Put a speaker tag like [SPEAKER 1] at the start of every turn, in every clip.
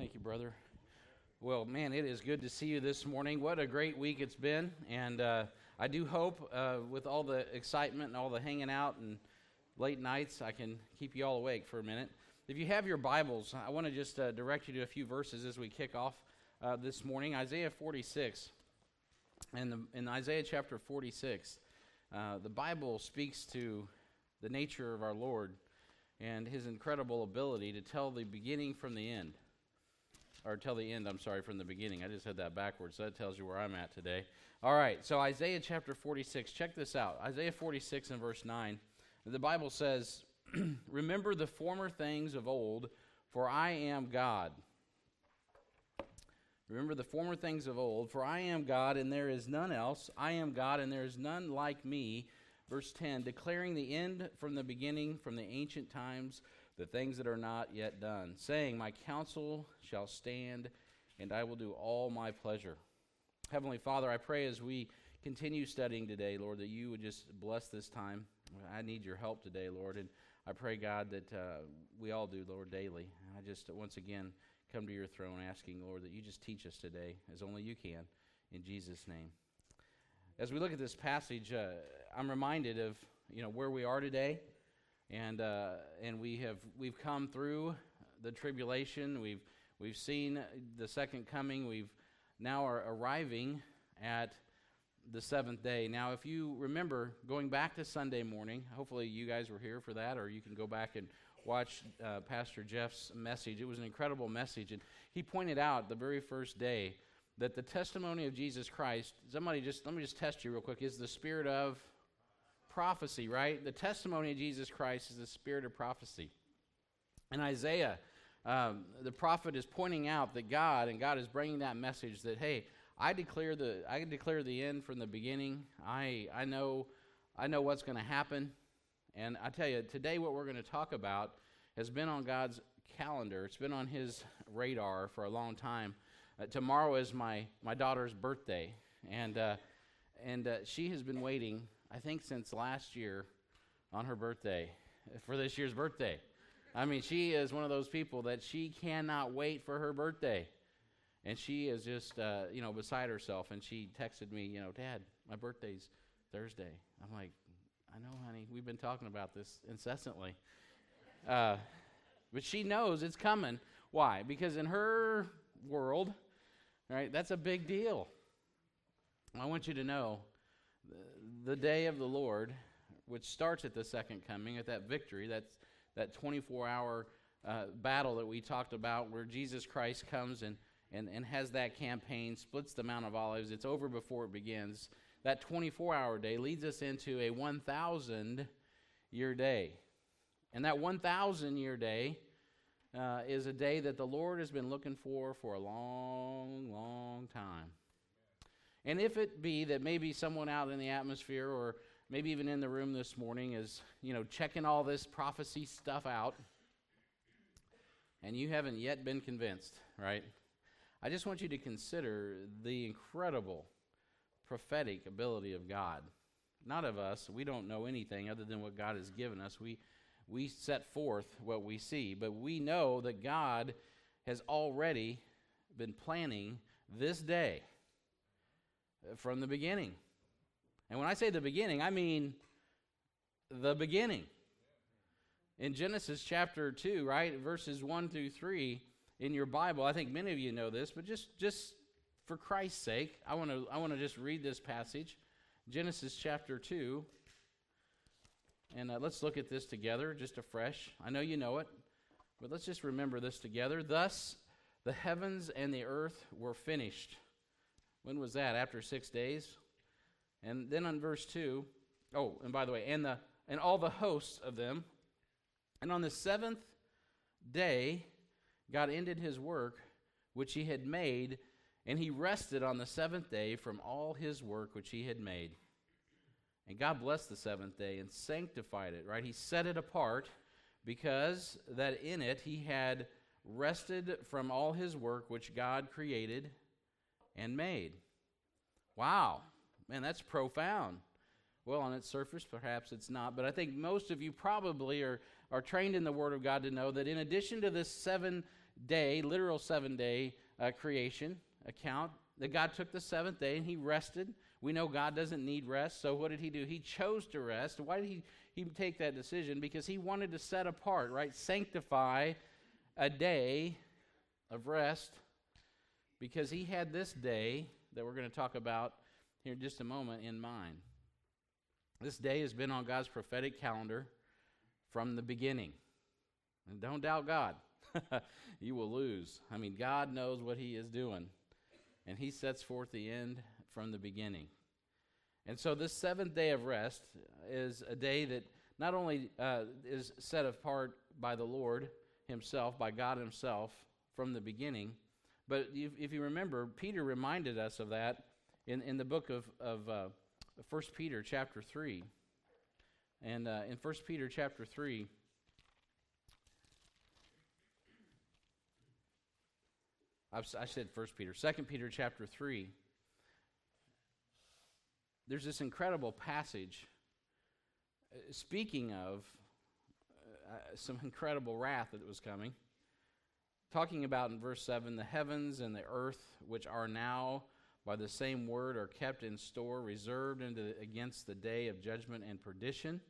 [SPEAKER 1] Thank you, brother. Well, man, it is good to see you this morning. What a great week it's been. And uh, I do hope, uh, with all the excitement and all the hanging out and late nights, I can keep you all awake for a minute. If you have your Bibles, I want to just uh, direct you to a few verses as we kick off uh, this morning. Isaiah 46. And in Isaiah chapter 46, uh, the Bible speaks to the nature of our Lord and his incredible ability to tell the beginning from the end or tell the end, I'm sorry, from the beginning. I just had that backwards, so that tells you where I'm at today. All right, so Isaiah chapter 46, check this out. Isaiah 46 and verse 9. The Bible says, Remember the former things of old, for I am God. Remember the former things of old, for I am God and there is none else. I am God and there is none like me. Verse 10 declaring the end from the beginning, from the ancient times the things that are not yet done, saying, My counsel shall stand, and I will do all my pleasure. Heavenly Father, I pray as we continue studying today, Lord, that you would just bless this time. I need your help today, Lord, and I pray, God, that uh, we all do, Lord, daily. And I just once again come to your throne asking, Lord, that you just teach us today as only you can, in Jesus' name. As we look at this passage, uh, I'm reminded of you know where we are today and uh, and we have we've come through the tribulation. We've we've seen the second coming. We've now are arriving at the seventh day. Now, if you remember going back to Sunday morning, hopefully you guys were here for that, or you can go back and watch uh, Pastor Jeff's message. It was an incredible message, and he pointed out the very first day that the testimony of Jesus Christ. Somebody just let me just test you real quick. Is the spirit of prophecy, right? The testimony of Jesus Christ is the spirit of prophecy. And Isaiah, um, the prophet is pointing out that God, and God is bringing that message that, hey, I declare the I declare the end from the beginning. I I know I know what's going to happen, and I tell you today what we're going to talk about has been on God's calendar. It's been on His radar for a long time. Uh, tomorrow is my my daughter's birthday, and uh, and uh, she has been waiting I think since last year on her birthday, for this year's birthday. I mean, she is one of those people that she cannot wait for her birthday. And she is just, uh, you know, beside herself. And she texted me, you know, Dad, my birthday's Thursday. I'm like, I know, honey. We've been talking about this incessantly. Uh, but she knows it's coming. Why? Because in her world, right, that's a big deal. I want you to know the day of the Lord, which starts at the second coming, at that victory, that's that 24 hour uh, battle that we talked about where Jesus Christ comes and, and, and has that campaign, splits the Mount of Olives. It's over before it begins. That 24 hour day leads us into a 1,000 year day. And that 1,000 year day uh, is a day that the Lord has been looking for for a long, long time. And if it be that maybe someone out in the atmosphere or maybe even in the room this morning is, you know, checking all this prophecy stuff out and you haven't yet been convinced, right? I just want you to consider the incredible prophetic ability of God. Not of us. We don't know anything other than what God has given us. We we set forth what we see, but we know that God has already been planning this day from the beginning. And when I say the beginning, I mean the beginning. In Genesis chapter 2, right, verses 1 through 3 in your Bible, I think many of you know this, but just just for Christ's sake, I want to I want to just read this passage. Genesis chapter 2. And uh, let's look at this together just afresh. I know you know it, but let's just remember this together. Thus the heavens and the earth were finished when was that? After six days? And then on verse 2, oh, and by the way, and, the, and all the hosts of them. And on the seventh day, God ended his work which he had made, and he rested on the seventh day from all his work which he had made. And God blessed the seventh day and sanctified it, right? He set it apart because that in it he had rested from all his work which God created and made. Wow, man, that's profound. Well, on its surface, perhaps it's not, but I think most of you probably are, are trained in the Word of God to know that in addition to this seven day, literal seven day uh, creation account, that God took the seventh day and he rested. We know God doesn't need rest, so what did he do? He chose to rest. Why did he, he take that decision? Because he wanted to set apart, right? Sanctify a day of rest because he had this day that we're going to talk about here in just a moment in mind. This day has been on God's prophetic calendar from the beginning. And don't doubt God. you will lose. I mean, God knows what He is doing, and He sets forth the end from the beginning. And so, this seventh day of rest is a day that not only uh, is set apart by the Lord Himself, by God Himself from the beginning, but if, you remember, Peter reminded us of that in, in the book of, of uh, 1 Peter, chapter 3. And uh, in 1 Peter, chapter 3, I've, I said 1 Peter, 2 Peter, chapter 3. There's this incredible passage uh, speaking of uh, some incredible wrath that was coming talking about in verse 7 the heavens and the earth, which are now by the same word, are kept in store, reserved into, against the day of judgment and perdition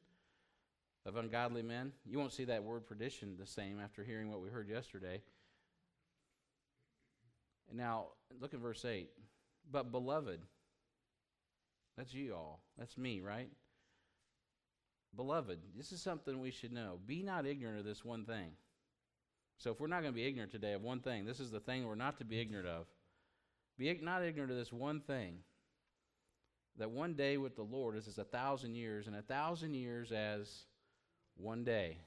[SPEAKER 1] of ungodly men. You won't see that word perdition the same after hearing what we heard yesterday. And now, look at verse 8. But, beloved, that's you all. That's me, right? Beloved, this is something we should know. Be not ignorant of this one thing so if we're not going to be ignorant today of one thing, this is the thing we're not to be ignorant of. Be not ignorant of this one thing that one day with the Lord is as a thousand years, and a thousand years as one day.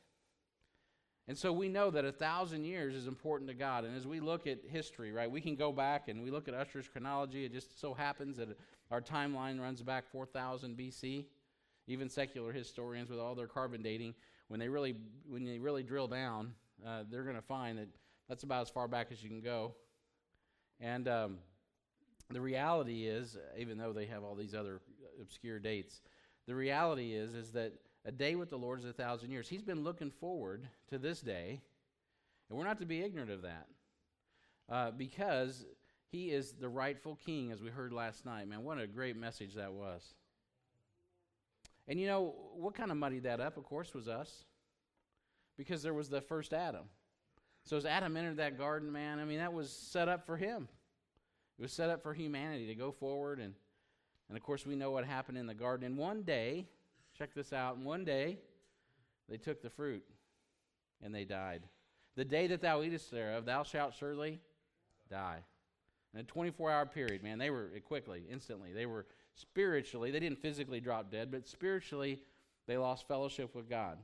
[SPEAKER 1] And so we know that a thousand years is important to God. And as we look at history, right, we can go back and we look at Ussher's chronology. It just so happens that our timeline runs back 4000 BC. Even secular historians, with all their carbon dating, when they really when they really drill down, uh, they're going to find that that's about as far back as you can go. And um, the reality is, even though they have all these other obscure dates, the reality is is that a day with the Lord is a thousand years. He's been looking forward to this day, and we're not to be ignorant of that, uh, because He is the rightful King, as we heard last night. Man, what a great message that was! And you know what kind of muddied that up? Of course, was us because there was the first Adam. So as Adam entered that garden, man, I mean, that was set up for him. It was set up for humanity to go forward. And, and of course, we know what happened in the garden. And one day, check this out, one day, they took the fruit and they died. The day that thou eatest thereof, thou shalt surely die. In a 24 hour period, man, they were quickly, instantly. They were spiritually, they didn't physically drop dead, but spiritually, they lost fellowship with God.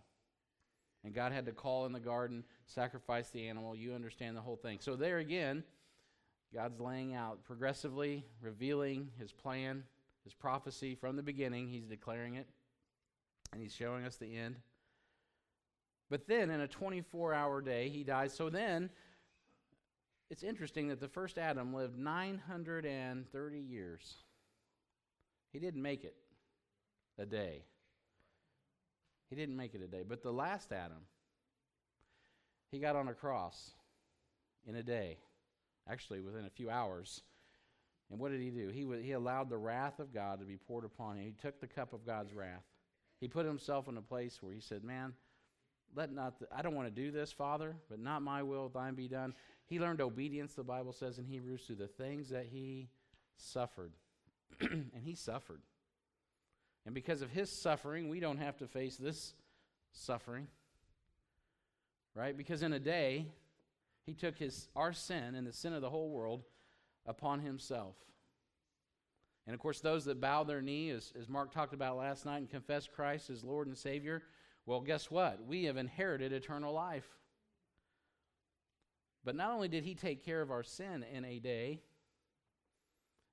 [SPEAKER 1] And God had to call in the garden, sacrifice the animal. You understand the whole thing. So, there again, God's laying out progressively, revealing his plan, his prophecy from the beginning. He's declaring it, and he's showing us the end. But then, in a 24 hour day, he dies. So then, it's interesting that the first Adam lived 930 years. He didn't make it a day. He didn't make it a day. But the last Adam, he got on a cross in a day, actually within a few hours. And what did he do? He, w- he allowed the wrath of God to be poured upon him. He took the cup of God's wrath. He put himself in a place where he said, Man, let not the, I don't want to do this, Father, but not my will, thine be done. He learned obedience, the Bible says in Hebrews, through the things that he suffered. and he suffered. And because of his suffering, we don't have to face this suffering. Right? Because in a day, he took his our sin and the sin of the whole world upon himself. And of course, those that bow their knee, as, as Mark talked about last night, and confess Christ as Lord and Savior, well, guess what? We have inherited eternal life. But not only did he take care of our sin in a day,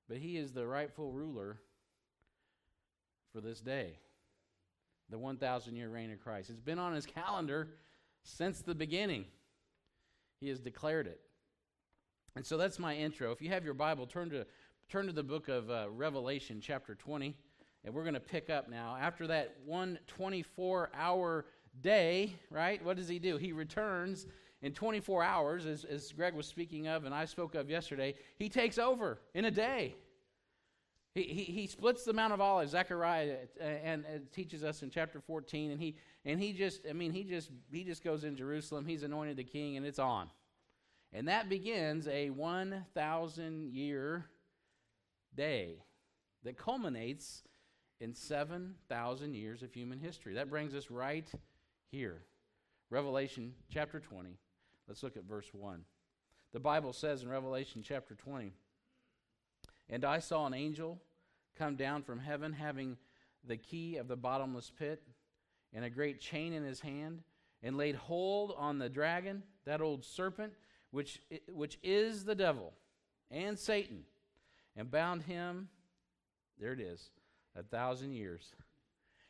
[SPEAKER 1] but he is the rightful ruler for this day the 1,000 year reign of Christ. It's been on his calendar since the beginning. He has declared it. And so that's my intro. If you have your Bible, turn to, turn to the book of uh, Revelation, chapter 20. And we're going to pick up now. After that one 24 hour day, right? What does he do? He returns in 24 hours, as, as Greg was speaking of and I spoke of yesterday, he takes over in a day. He, he, splits the Mount of Olives, Zechariah, uh, and, and teaches us in chapter 14, and he, and he just, I mean, he just, he just goes in Jerusalem, he's anointed the king, and it's on. And that begins a 1,000 year day that culminates in 7,000 years of human history. That brings us right here. Revelation chapter 20. Let's look at verse 1. The Bible says in Revelation chapter 20 And I saw an angel come down from heaven having the key of the bottomless pit and a great chain in his hand, and laid hold on the dragon, that old serpent, which, which is the devil and Satan, and bound him, there it is, a thousand years,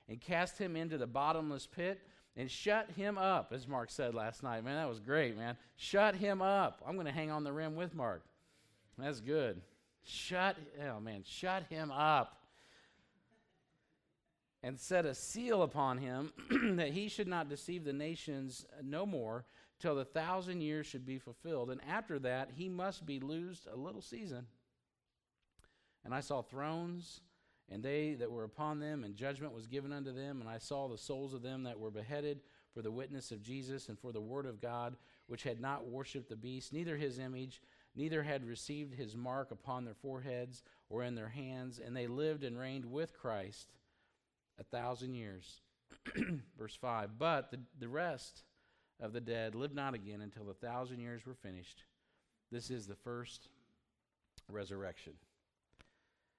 [SPEAKER 1] and cast him into the bottomless pit and shut him up, as Mark said last night. Man, that was great, man. Shut him up. I'm going to hang on the rim with Mark. That's good. Shut, oh man, shut him up. And set a seal upon him that he should not deceive the nations no more till the thousand years should be fulfilled. And after that, he must be loosed a little season. And I saw thrones and they that were upon them, and judgment was given unto them. And I saw the souls of them that were beheaded for the witness of Jesus and for the word of God, which had not worshipped the beast, neither his image, neither had received his mark upon their foreheads or in their hands. And they lived and reigned with Christ a thousand years. Verse 5 But the, the rest of the dead lived not again until the thousand years were finished. This is the first resurrection.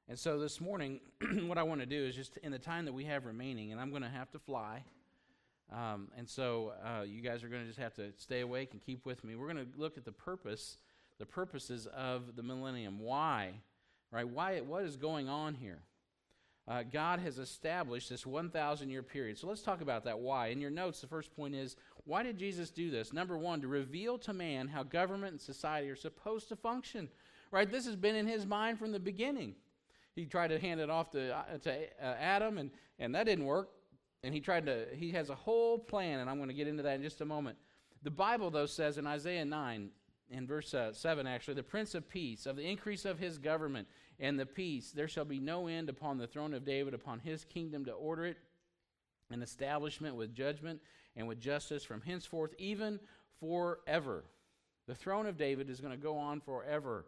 [SPEAKER 1] And so this morning, what I want to do is just in the time that we have remaining, and I'm going to have to fly. Um, and so uh, you guys are going to just have to stay awake and keep with me. We're going to look at the purpose, the purposes of the millennium. Why? Right? Why? What is going on here? Uh, God has established this 1,000 year period. So let's talk about that. Why? In your notes, the first point is why did Jesus do this? Number one, to reveal to man how government and society are supposed to function. Right? This has been in his mind from the beginning he tried to hand it off to, uh, to uh, Adam, and, and that didn't work. And he tried to, he has a whole plan, and I'm going to get into that in just a moment. The Bible, though, says in Isaiah 9, in verse uh, 7, actually, the Prince of Peace, of the increase of his government and the peace, there shall be no end upon the throne of David, upon his kingdom to order it, an establishment with judgment and with justice from henceforth, even forever. The throne of David is going to go on forever.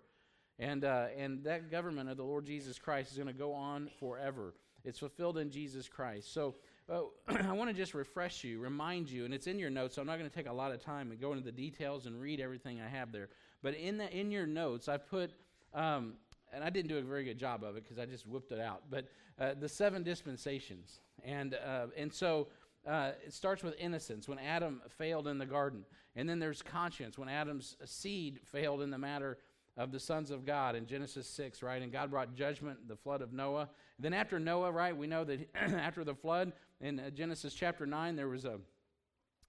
[SPEAKER 1] And, uh, and that government of the Lord Jesus Christ is going to go on forever. It's fulfilled in Jesus Christ. So uh, I want to just refresh you, remind you, and it's in your notes, so I'm not going to take a lot of time and go into the details and read everything I have there. But in, the, in your notes, I put, um, and I didn't do a very good job of it because I just whipped it out, but uh, the seven dispensations. And, uh, and so uh, it starts with innocence when Adam failed in the garden. And then there's conscience when Adam's seed failed in the matter of the sons of God in Genesis 6, right? And God brought judgment, the flood of Noah. Then after Noah, right, we know that after the flood in uh, Genesis chapter 9, there was a,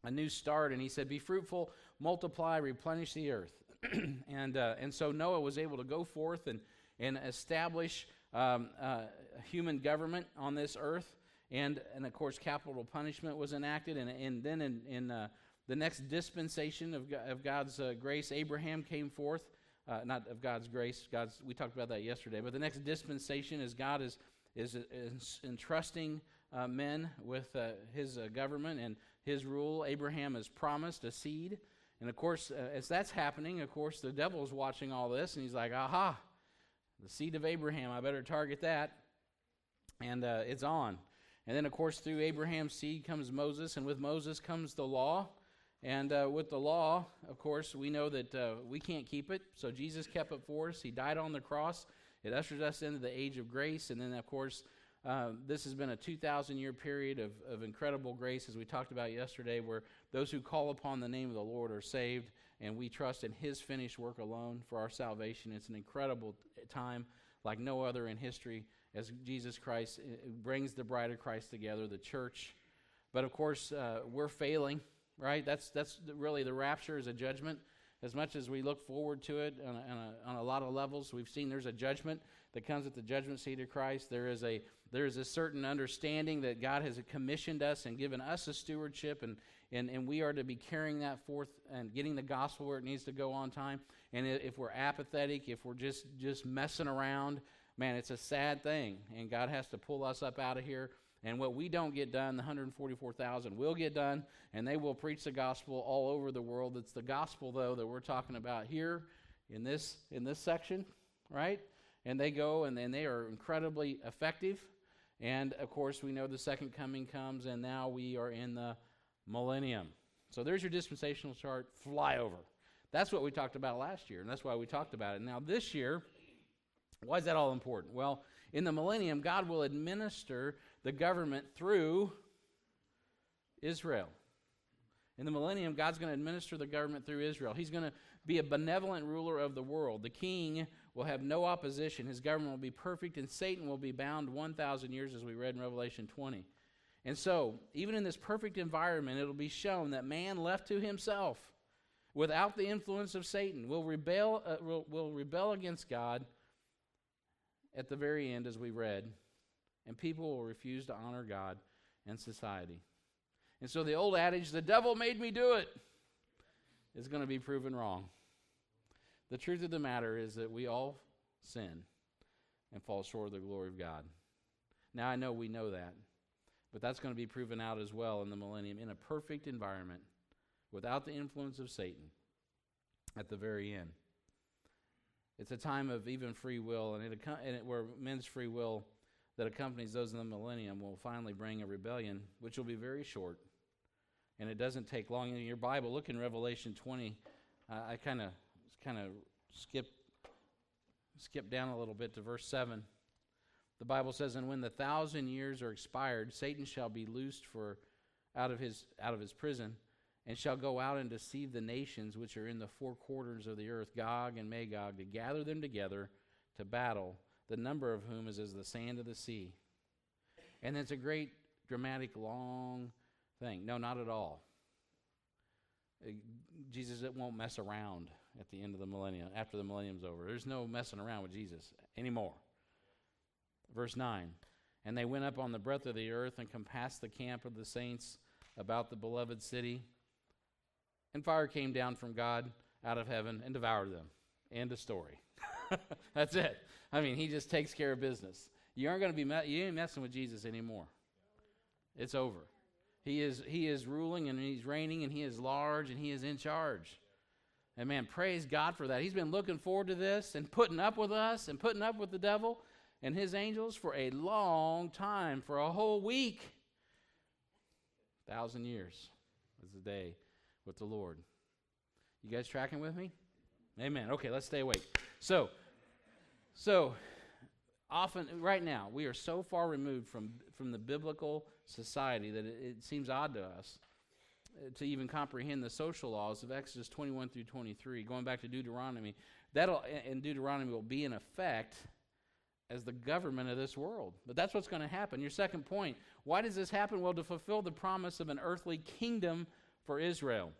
[SPEAKER 1] a new start, and he said, Be fruitful, multiply, replenish the earth. and, uh, and so Noah was able to go forth and, and establish um, uh, human government on this earth. And, and of course, capital punishment was enacted. And, and then in, in uh, the next dispensation of, of God's uh, grace, Abraham came forth uh, not of God's grace. God's we talked about that yesterday. But the next dispensation is God is is, is entrusting uh, men with uh, His uh, government and His rule. Abraham is promised a seed, and of course, uh, as that's happening, of course, the devil is watching all this, and he's like, "Aha, the seed of Abraham! I better target that." And uh, it's on. And then, of course, through Abraham's seed comes Moses, and with Moses comes the law. And uh, with the law, of course, we know that uh, we can't keep it. So Jesus kept it for us. He died on the cross. It ushers us into the age of grace. And then, of course, uh, this has been a 2,000 year period of, of incredible grace, as we talked about yesterday, where those who call upon the name of the Lord are saved, and we trust in His finished work alone for our salvation. It's an incredible time, like no other in history, as Jesus Christ uh, brings the bride of Christ together, the church. But of course, uh, we're failing right? That's, that's really the rapture is a judgment. As much as we look forward to it on a, on, a, on a lot of levels, we've seen there's a judgment that comes at the judgment seat of Christ. There is a there is a certain understanding that God has commissioned us and given us a stewardship, and and, and we are to be carrying that forth and getting the gospel where it needs to go on time. And if we're apathetic, if we're just, just messing around, man, it's a sad thing. And God has to pull us up out of here. And what we don't get done, the 144,000 will get done, and they will preach the gospel all over the world. It's the gospel, though, that we're talking about here in this, in this section, right? And they go and, and they are incredibly effective. And of course, we know the second coming comes, and now we are in the millennium. So there's your dispensational chart flyover. That's what we talked about last year, and that's why we talked about it. Now, this year, why is that all important? Well, in the millennium, God will administer the government through Israel. In the millennium, God's going to administer the government through Israel. He's going to be a benevolent ruler of the world. The king will have no opposition. His government will be perfect, and Satan will be bound 1,000 years, as we read in Revelation 20. And so, even in this perfect environment, it'll be shown that man left to himself, without the influence of Satan, will rebel, uh, will, will rebel against God at the very end, as we read, and people will refuse to honor God and society. And so, the old adage, the devil made me do it, is going to be proven wrong. The truth of the matter is that we all sin and fall short of the glory of God. Now, I know we know that, but that's going to be proven out as well in the millennium in a perfect environment without the influence of Satan at the very end. It's a time of even free will, and, it, and it, where men's free will that accompanies those in the millennium will finally bring a rebellion, which will be very short. And it doesn't take long. In your Bible, look in Revelation 20. Uh, I kind of kind of skip skip down a little bit to verse 7. The Bible says, And when the thousand years are expired, Satan shall be loosed for out of his out of his prison, and shall go out and deceive the nations which are in the four quarters of the earth, Gog and Magog, to gather them together to battle, the number of whom is as the sand of the sea. And it's a great, dramatic, long thing. No, not at all. Uh, Jesus it won't mess around at the end of the millennium, after the millennium's over. There's no messing around with Jesus anymore. Verse 9 And they went up on the breadth of the earth and compassed the camp of the saints about the beloved city. And fire came down from God out of heaven and devoured them. End of story. That's it. I mean, he just takes care of business. You aren't going to be me- you ain't messing with Jesus anymore. It's over. He is he is ruling and he's reigning and he is large and he is in charge. And man, praise God for that. He's been looking forward to this and putting up with us and putting up with the devil and his angels for a long time, for a whole week. Thousand years is the day with the Lord. You guys tracking with me? Amen. Okay, let's stay awake. So, so often right now we are so far removed from from the biblical society that it, it seems odd to us to even comprehend the social laws of Exodus 21 through 23, going back to Deuteronomy. That'll in Deuteronomy will be in effect as the government of this world. But that's what's going to happen. Your second point, why does this happen? Well, to fulfill the promise of an earthly kingdom for Israel.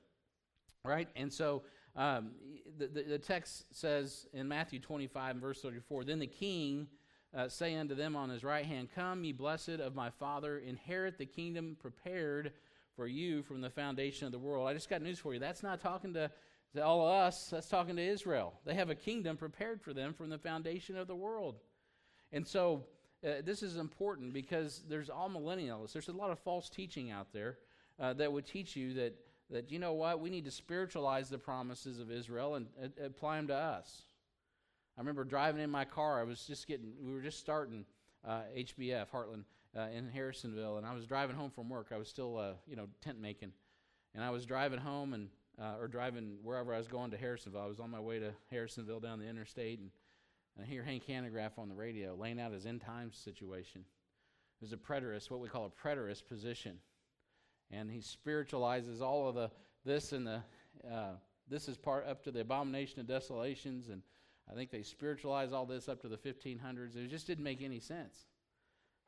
[SPEAKER 1] Right? And so um, the, the, the, text says in Matthew 25 verse 34, Then the king uh, say unto them on his right hand, Come, ye blessed of my Father, inherit the kingdom prepared for you from the foundation of the world. I just got news for you. That's not talking to, to all of us, that's talking to Israel. They have a kingdom prepared for them from the foundation of the world. And so uh, this is important because there's amillennials. There's a lot of false teaching out there uh, that would teach you that, that, you know what, we need to spiritualize the promises of Israel and uh, apply them to us. I remember driving in my car. I was just getting, we were just starting HBF, uh, Heartland uh, in Harrisonville, and I was driving home from work. I was still, uh, you know, tent making, and I was driving home and uh, or driving wherever I was going to Harrisonville. I was on my way to Harrisonville down the interstate, and, and I hear Hank Hanegraaff on the radio laying out his end times situation. There's a preterist, what we call a preterist position, and he spiritualizes all of the this and the uh, this is part up to the abomination of desolations, and I think they spiritualize all this up to the 1500s. It just didn't make any sense.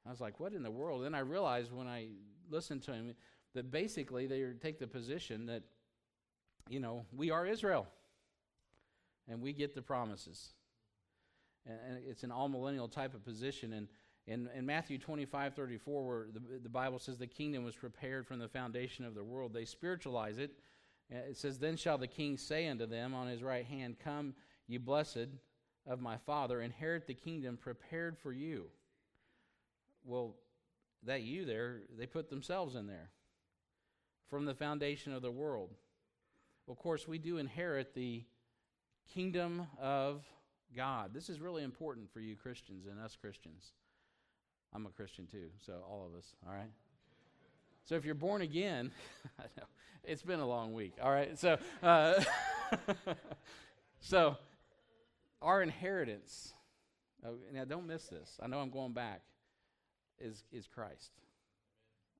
[SPEAKER 1] I was like, what in the world? Then I realized when I listened to him that basically they take the position that, you know, we are Israel and we get the promises. And, and it's an amillennial type of position. And, In, in Matthew 25, 34, where the, the Bible says the kingdom was prepared from the foundation of the world, they spiritualize it. Uh, it says, Then shall the king say unto them on his right hand, Come, ye blessed of my Father, inherit the kingdom prepared for you. Well, that you there, they put themselves in there from the foundation of the world. Well, of course, we do inherit the kingdom of God. This is really important for you Christians and us Christians. I'm a Christian too, so all of us, all right? So if you're born again, I know it's been a long week, all right? So, uh, so our inheritance, oh, now don't miss this. I know I'm going back, is, is Christ.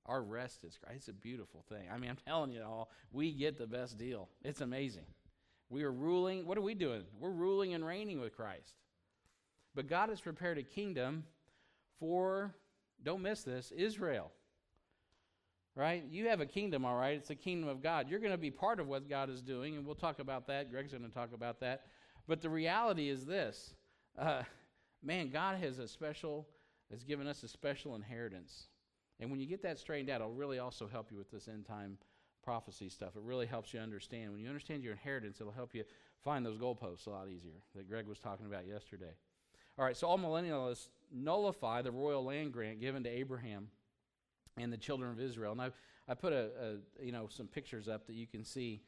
[SPEAKER 1] Our rest is Christ. It's a beautiful thing. I mean, I'm telling you all, we get the best deal. It's amazing. We are ruling. What are we doing? We're ruling and reigning with Christ. But God has prepared a kingdom for, don't miss this, Israel. Right? You have a kingdom, all right? It's the kingdom of God. You're going to be part of what God is doing, and we'll talk about that. Greg's going to talk about that. But the reality is this uh, man, God has a special, has given us a special inheritance. And when you get that straightened out, it'll really also help you with this end time prophecy stuff. It really helps you understand. When you understand your inheritance, it'll help you find those goalposts a lot easier that Greg was talking about yesterday. All right, so amillennialists nullify the royal land grant given to Abraham and the children of Israel. And I, I put a, a, you know some pictures up that you can see.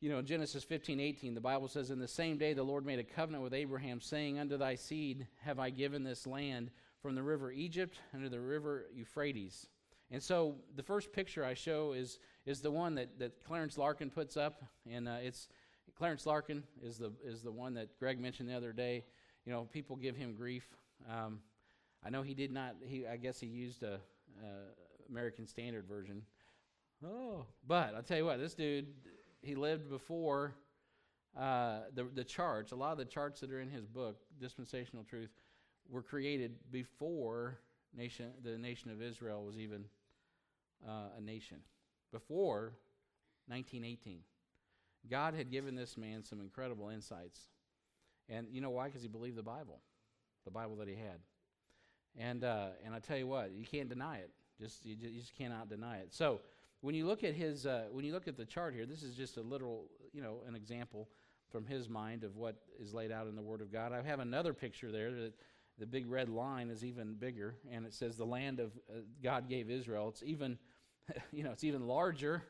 [SPEAKER 1] You know, in Genesis 15, 18, the Bible says, In the same day the Lord made a covenant with Abraham, saying, Unto thy seed have I given this land from the river Egypt under the river Euphrates. And so the first picture I show is, is the one that, that Clarence Larkin puts up. And uh, it's Clarence Larkin is the, is the one that Greg mentioned the other day. You know, people give him grief. Um, I know he did not, he, I guess he used a, a American Standard Version. Oh, but I'll tell you what, this dude, he lived before uh, the, the charts. A lot of the charts that are in his book, Dispensational Truth, were created before nation, the nation of Israel was even uh, a nation, before 1918. God had given this man some incredible insights. And you know why? Because he believed the Bible, the Bible that he had. And, uh, and I tell you what, you can't deny it. Just, you, just, you just cannot deny it. So when you look at his, uh, when you look at the chart here, this is just a literal, you know, an example from his mind of what is laid out in the Word of God. I have another picture there that the big red line is even bigger, and it says the land of uh, God gave Israel. It's even, you know, it's even larger.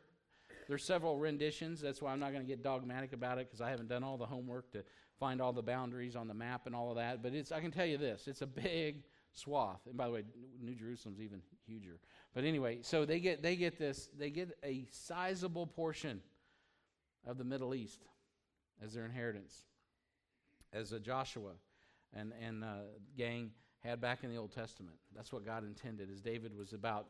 [SPEAKER 1] There's several renditions. That's why I'm not going to get dogmatic about it because I haven't done all the homework to find all the boundaries on the map and all of that. But it's, I can tell you this: it's a big swath. And by the way, New Jerusalem's even huger. But anyway, so they get they get this they get a sizable portion of the Middle East as their inheritance, as a Joshua and, and uh, gang had back in the Old Testament. That's what God intended, as David was about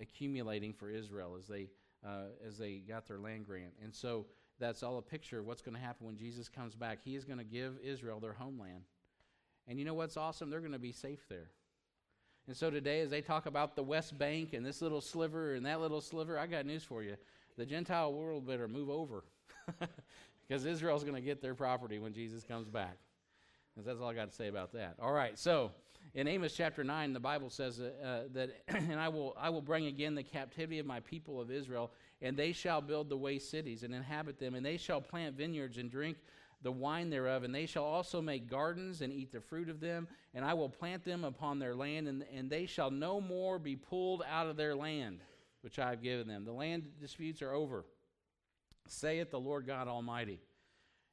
[SPEAKER 1] accumulating for Israel as they, uh, as they got their land grant. And so that's all a picture of what's going to happen when Jesus comes back. He is going to give Israel their homeland. And you know what's awesome? They're going to be safe there. And so today, as they talk about the West Bank and this little sliver and that little sliver, I got news for you. The Gentile world better move over because Israel's going to get their property when Jesus comes back. That's all I got to say about that. All right, so in Amos chapter 9, the Bible says uh, uh that, and I will, I will bring again the captivity of my people of Israel, and they shall build the waste cities and inhabit them, and they shall plant vineyards and drink the wine thereof, and they shall also make gardens and eat the fruit of them, and I will plant them upon their land, and, and they shall no more be pulled out of their land, which I have given them. The land disputes are over, saith the Lord God Almighty.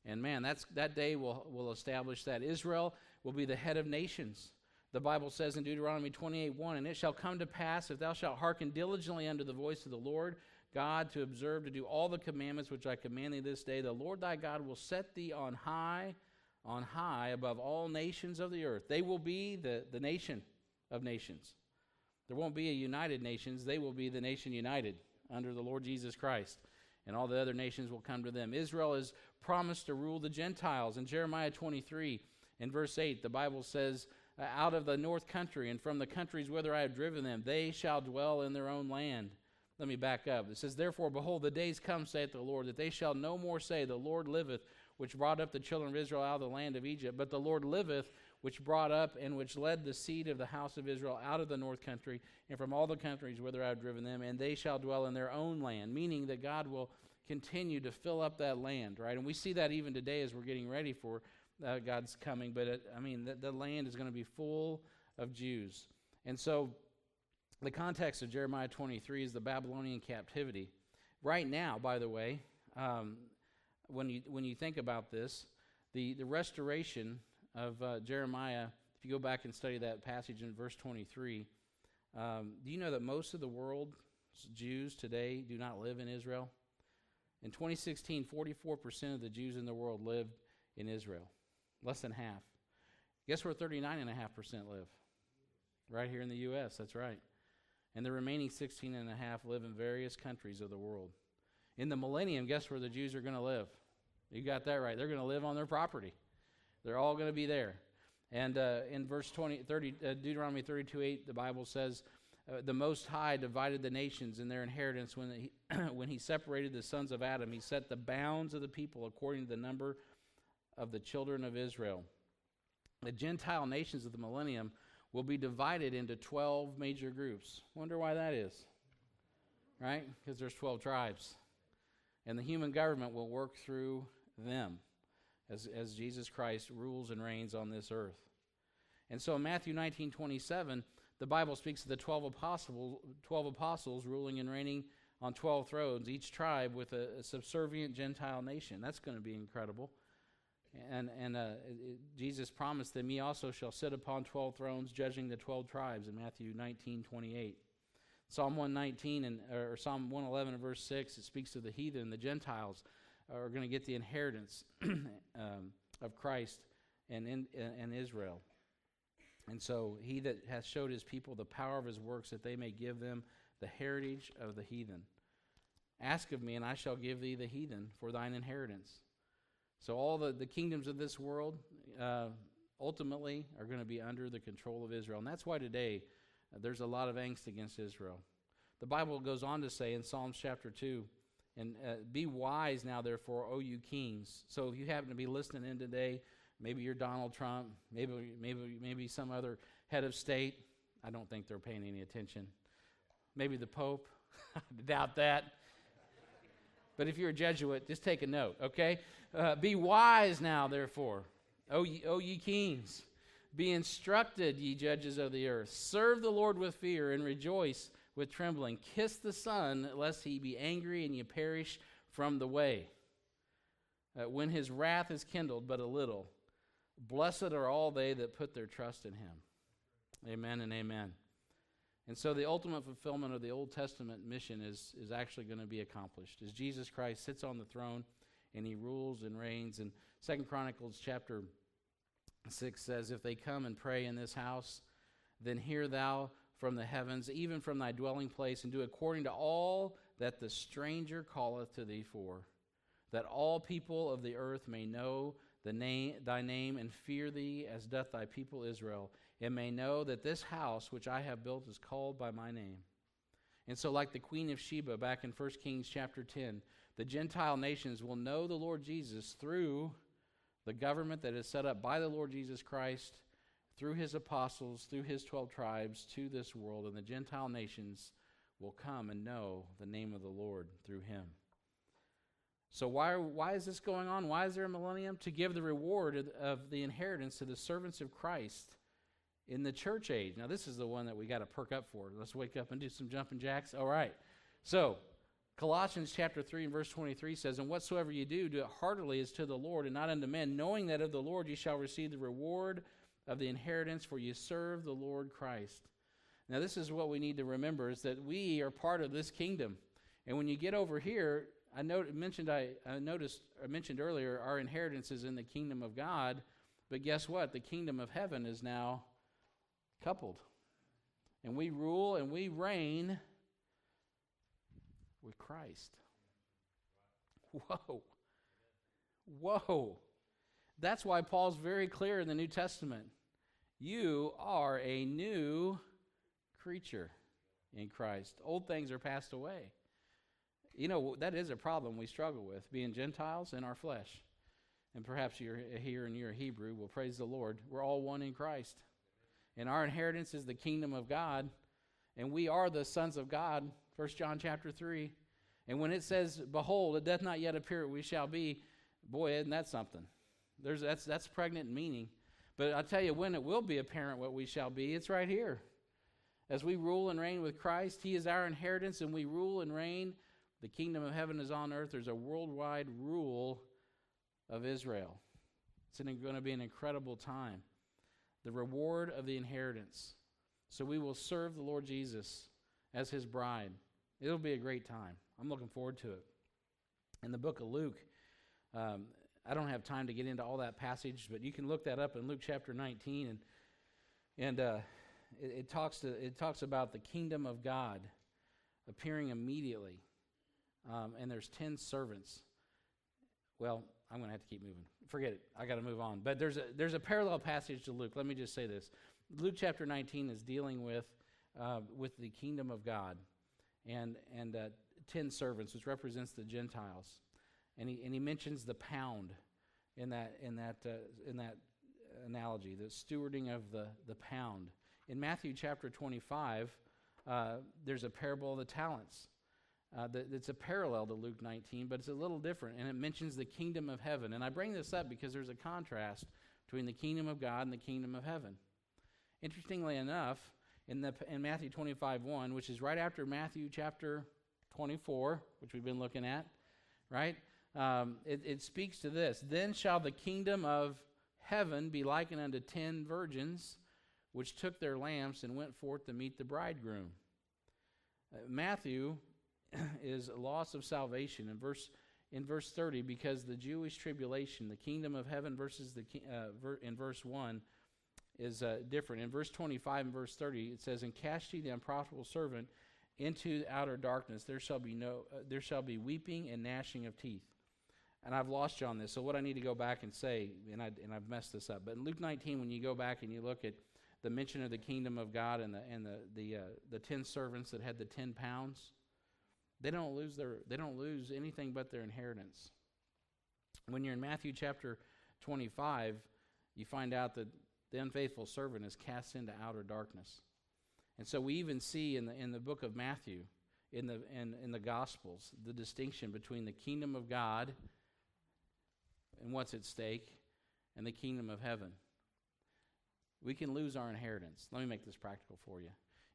[SPEAKER 1] And man, that's, that day will, will establish that. Israel will be the head of nations. The Bible says in Deuteronomy 28 1, And it shall come to pass, if thou shalt hearken diligently unto the voice of the Lord God, to observe, to do all the commandments which I command thee this day, the Lord thy God will set thee on high, on high above all nations of the earth. They will be the, the nation of nations. There won't be a united nations, they will be the nation united under the Lord Jesus Christ and all the other nations will come to them. Israel is promised to rule the Gentiles. In Jeremiah 23, in verse 8, the Bible says, uh, Out of the north country and from the countries whither I have driven them, they shall dwell in their own land. let me back up. It says, Therefore, behold, the days come, saith the Lord, that they shall no more say, The Lord liveth, which brought up the children of Israel out of the land of Egypt, but the Lord liveth, which brought up and which led the seed of the house of Israel out of the north country and from all the countries whither I have driven them, and they shall dwell in their own land, meaning that God will continue to fill up that land, right? And we see that even today as we're getting ready for uh, God's coming. But it, I mean, the, the land is going to be full of Jews. And so the context of Jeremiah 23 is the Babylonian captivity. Right now, by the way, um, when you when you think about this, the the restoration of uh, Jeremiah. If you go back and study that passage in verse 23, um, do you know that most of the world's Jews today do not live in Israel? In 2016, 44% of the Jews in the world lived in Israel, less than half. Guess where 39.5% live? Right here in the U.S., that's right and the remaining 16 and a half live in various countries of the world. In the millennium, guess where the Jews are going to live? You got that right. They're going to live on their property. They're all going to be there. And uh, in verse 20, 30, uh, Deuteronomy 32 8, the Bible says, uh, The Most High divided the nations in their inheritance when he, when he separated the sons of Adam. He set the bounds of the people according to the number of the children of Israel. The Gentile nations of the millennium will be divided into 12 major groups. Wonder why that is. Right? Because there's 12 tribes. And the human government will work through them as, as Jesus Christ rules and reigns on this earth. And so in Matthew 19 27, the Bible speaks of the 12 apostles, 12 apostles ruling and reigning on 12 thrones, each tribe with a, a subservient Gentile nation. That's going to be incredible. And, and uh, Jesus promised them, He also shall sit upon 12 thrones, judging the 12 tribes in Matthew 19 28. Psalm 119 and, or Psalm 111 and verse 6, it speaks of the heathen, the Gentiles are going to get the inheritance um, of Christ and, in, and Israel. And so he that hath showed his people the power of his works, that they may give them the heritage of the heathen. Ask of me, and I shall give thee the heathen for thine inheritance. So all the, the kingdoms of this world uh, ultimately are going to be under the control of Israel. And that's why today uh, there's a lot of angst against Israel. The Bible goes on to say in Psalms chapter 2, and uh, be wise now, therefore, O you kings. So if you happen to be listening in today, maybe you're Donald Trump, maybe, maybe, maybe some other head of state. I don't think they're paying any attention. Maybe the Pope. I doubt that. But if you're a Jesuit, just take a note, okay? Uh, be wise now, therefore, O ye, o ye kings. Be instructed, ye judges of the earth. Serve the Lord with fear and rejoice with trembling. Kiss the Son, lest he be angry and ye perish from the way. Uh, when his wrath is kindled but a little, blessed are all they that put their trust in him. Amen and amen. And so the ultimate fulfillment of the Old Testament mission is, is actually going to be accomplished as Jesus Christ sits on the throne and he rules and reigns. And Second Chronicles chapter 6 says, If they come and pray in this house, then hear thou from the heavens, even from thy dwelling place, and do according to all that the stranger calleth to thee for, that all people of the earth may know the name, thy name and fear thee as doth thy people Israel, and may know that this house which I have built is called by my name. And so, like the Queen of Sheba back in 1 Kings chapter 10, the Gentile nations will know the Lord Jesus through the government that is set up by the Lord Jesus Christ, through his apostles, through his 12 tribes to this world, and the Gentile nations will come and know the name of the Lord through him. So, why, why is this going on? Why is there a millennium? To give the reward of, of the inheritance to the servants of Christ in the church age. Now, this is the one that we got to perk up for. Let's wake up and do some jumping jacks. All right. So, Colossians chapter 3 and verse 23 says, And whatsoever you do, do it heartily as to the Lord and not unto men, knowing that of the Lord ye shall receive the reward of the inheritance, for ye serve the Lord Christ. Now, this is what we need to remember is that we are part of this kingdom. And when you get over here, I mentioned I, I noticed I mentioned earlier our inheritance is in the kingdom of God, but guess what? The kingdom of heaven is now coupled. And we rule and we reign with Christ. Whoa. Whoa. That's why Paul's very clear in the New Testament. You are a new creature. in Christ. Old things are passed away. You know, that is a problem we struggle with, being Gentiles in our flesh. And perhaps you're here and you're a Hebrew. Well, praise the Lord. We're all one in Christ. And our inheritance is the kingdom of God. And we are the sons of God. 1 John chapter 3. And when it says, Behold, it doth not yet appear we shall be, boy, isn't that something? There's, that's, that's pregnant meaning. But I'll tell you when it will be apparent what we shall be, it's right here. As we rule and reign with Christ, He is our inheritance, and we rule and reign. The kingdom of heaven is on earth. There's a worldwide rule of Israel. It's going to be an incredible time. The reward of the inheritance. So we will serve the Lord Jesus as His bride. It'll be a great time. I'm looking forward to it. In the book of Luke, um, I don't have time to get into all that passage, but you can look that up in Luke chapter 19, and and uh, it, it, talks to, it talks about the kingdom of God appearing immediately. Um, and there's 10 servants. Well, I'm going to have to keep moving. Forget it. I got to move on. But there's a, there's a parallel passage to Luke. Let me just say this. Luke chapter 19 is dealing with, uh, with the kingdom of God and, and uh, 10 servants, which represents the Gentiles. And he, and he mentions the pound in that, in that, uh, in that analogy, the stewarding of the, the pound. In Matthew chapter 25, uh, there's a parable of the talents. Uh, that, it's a parallel to Luke 19, but it's a little different, and it mentions the kingdom of heaven. And I bring this up because there's a contrast between the kingdom of God and the kingdom of heaven. Interestingly enough, in, the, in Matthew 25 1, which is right after Matthew chapter 24, which we've been looking at, right? Um, it, it speaks to this Then shall the kingdom of heaven be likened unto ten virgins which took their lamps and went forth to meet the bridegroom. Uh, Matthew is loss of salvation in verse in verse 30 because the Jewish tribulation, the kingdom of heaven versus the uh, in verse 1 is uh, different. In verse 25 and verse 30 it says and cast ye the unprofitable servant into outer darkness there shall be no uh, there shall be weeping and gnashing of teeth. And I've lost you on this. So what I need to go back and say and I and I've messed this up. But in Luke 19 when you go back and you look at the mention of the kingdom of God and the and the the uh, the ten servants that had the ten pounds, they don't lose their they don't lose anything but their inheritance. When you're in Matthew chapter 25, you find out that the unfaithful servant is cast into outer darkness. And so we even see in the in the book of Matthew, in the in, in the Gospels, the distinction between the kingdom of God and what's at stake and the kingdom of heaven we can lose our inheritance. Let me make this practical for you.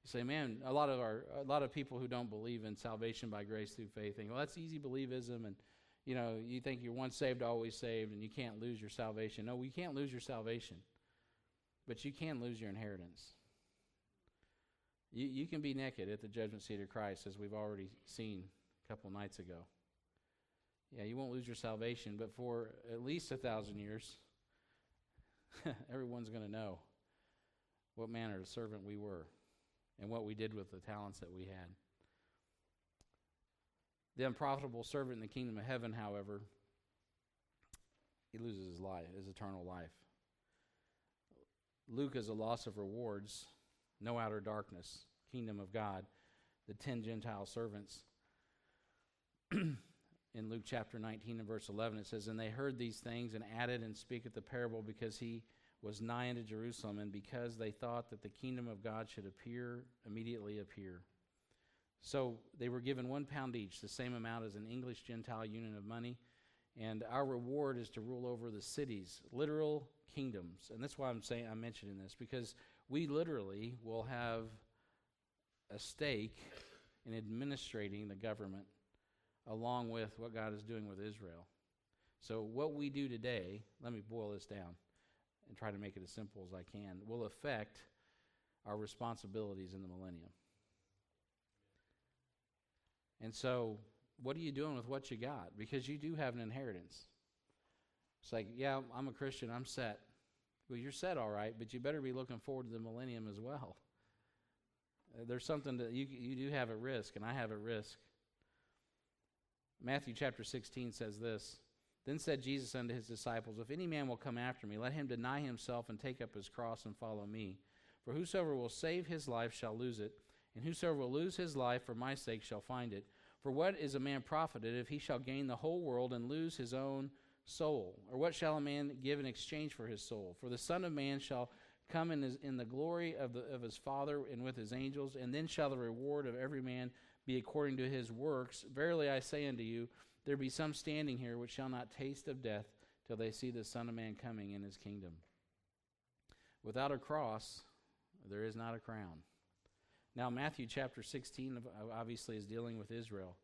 [SPEAKER 1] You say, man, a lot of our a lot of people who don't believe in salvation by grace through faith think, well, that's easy believism, and you know, you think you're once saved, always saved, and you can't lose your salvation. No, we can't lose your salvation, but you can lose your inheritance. You, you can be naked at the judgment seat of Christ, as we've already seen a couple nights ago. Yeah, you won't lose your salvation, but for at least a thousand years, everyone's going to know what manner of servant we were and what we did with the talents that we had. The unprofitable servant in the kingdom of heaven, however, he loses his life, his eternal life. Luke is a loss of rewards, no outer darkness, kingdom of God, the ten Gentile servants. in Luke chapter 19 and verse 11, it says, And they heard these things and added and speaketh the parable because he was nigh unto Jerusalem, and because they thought that the kingdom of God should appear, immediately appear. So they were given one pound each, the same amount as an English Gentile unit of money. And our reward is to rule over the cities, literal kingdoms. And that's why I'm saying I'm mentioning this, because we literally will have a stake in administrating the government along with what God is doing with Israel. So, what we do today, let me boil this down and try to make it as simple as I can, will affect our responsibilities in the millennium. And so, what are you doing with what you got? Because you do have an inheritance. It's like, yeah, I'm a Christian, I'm set. Well, you're set all right, but you better be looking forward to the millennium as well. Uh, there's something that you, you do have at risk, and I have at risk. Matthew chapter 16 says this then said Jesus unto his disciples, If any man will come after me, let him deny himself and take up his cross and follow me. For whosoever will save his life shall lose it, And whosoever will lose his life for my sake shall find it. For what is a man profited if he shall gain the whole world and lose his own soul? Or what shall a man give in exchange for his soul? For the Son of Man shall come in, his, in the glory of, the, of his Father and with his angels, and then shall the reward of every man be according to his works. Verily I say unto you, there be some standing here which shall not taste of death till they see the Son of Man coming in his kingdom. Without a cross, there is not a crown. Now, Matthew chapter 16 uh, obviously is dealing with Israel,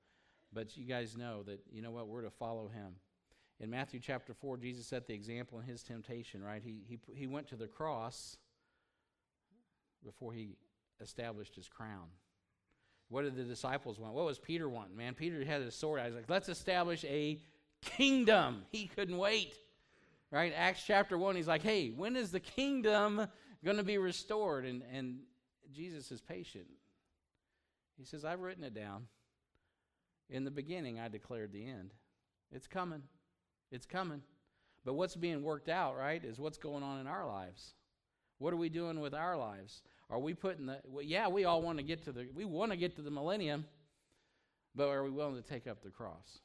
[SPEAKER 1] but you guys know that, you know what, we're to follow him. In Matthew chapter 4, Jesus set the example in his temptation, right? He, he, he went to the cross before he established his crown. What did the disciples want? What was Peter want? Man, Peter had his sword. I was like, let's establish a kingdom. He couldn't wait. Right? Acts chapter 1, he's like, hey, when is the kingdom going to be restored? And, and Jesus is patient. He says, I've written it down. In the beginning, I declared the end. It's coming. It's coming. But what's being worked out, right, is what's going on in our lives. What are we doing with our lives? Are we putting the well, yeah, we all want to get to the we want to get to the millennium, but are we willing to take up the cross?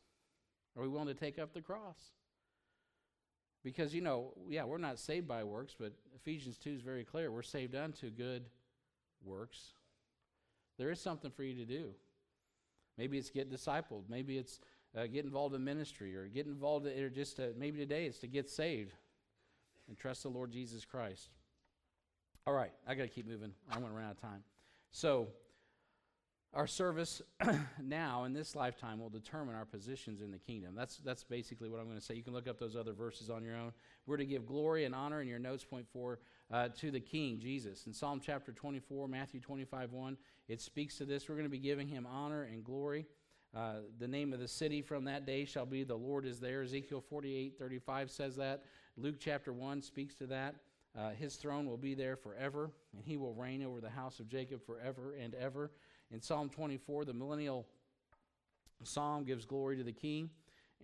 [SPEAKER 1] Are we willing to take up the cross? Because you know, yeah, we're not saved by works, but Ephesians 2 is very clear. We're saved unto good works. There is something for you to do. Maybe it's get discipled. Maybe it's uh, get involved in ministry or get involved in, or just to, maybe today it's to get saved and trust the Lord Jesus Christ. All right, I got to keep moving. I'm going to run out of time. So, our service now in this lifetime will determine our positions in the kingdom. That's, that's basically what I'm going to say. You can look up those other verses on your own. We're to give glory and honor in your notes, point four, uh, to the King, Jesus. In Psalm chapter 24, Matthew 25, 1, it speaks to this. We're going to be giving him honor and glory. Uh, the name of the city from that day shall be the Lord is there. Ezekiel 48, 35 says that. Luke chapter 1 speaks to that. Uh, his throne will be there forever, and he will reign over the house of Jacob forever and ever. In Psalm 24, the millennial psalm gives glory to the king,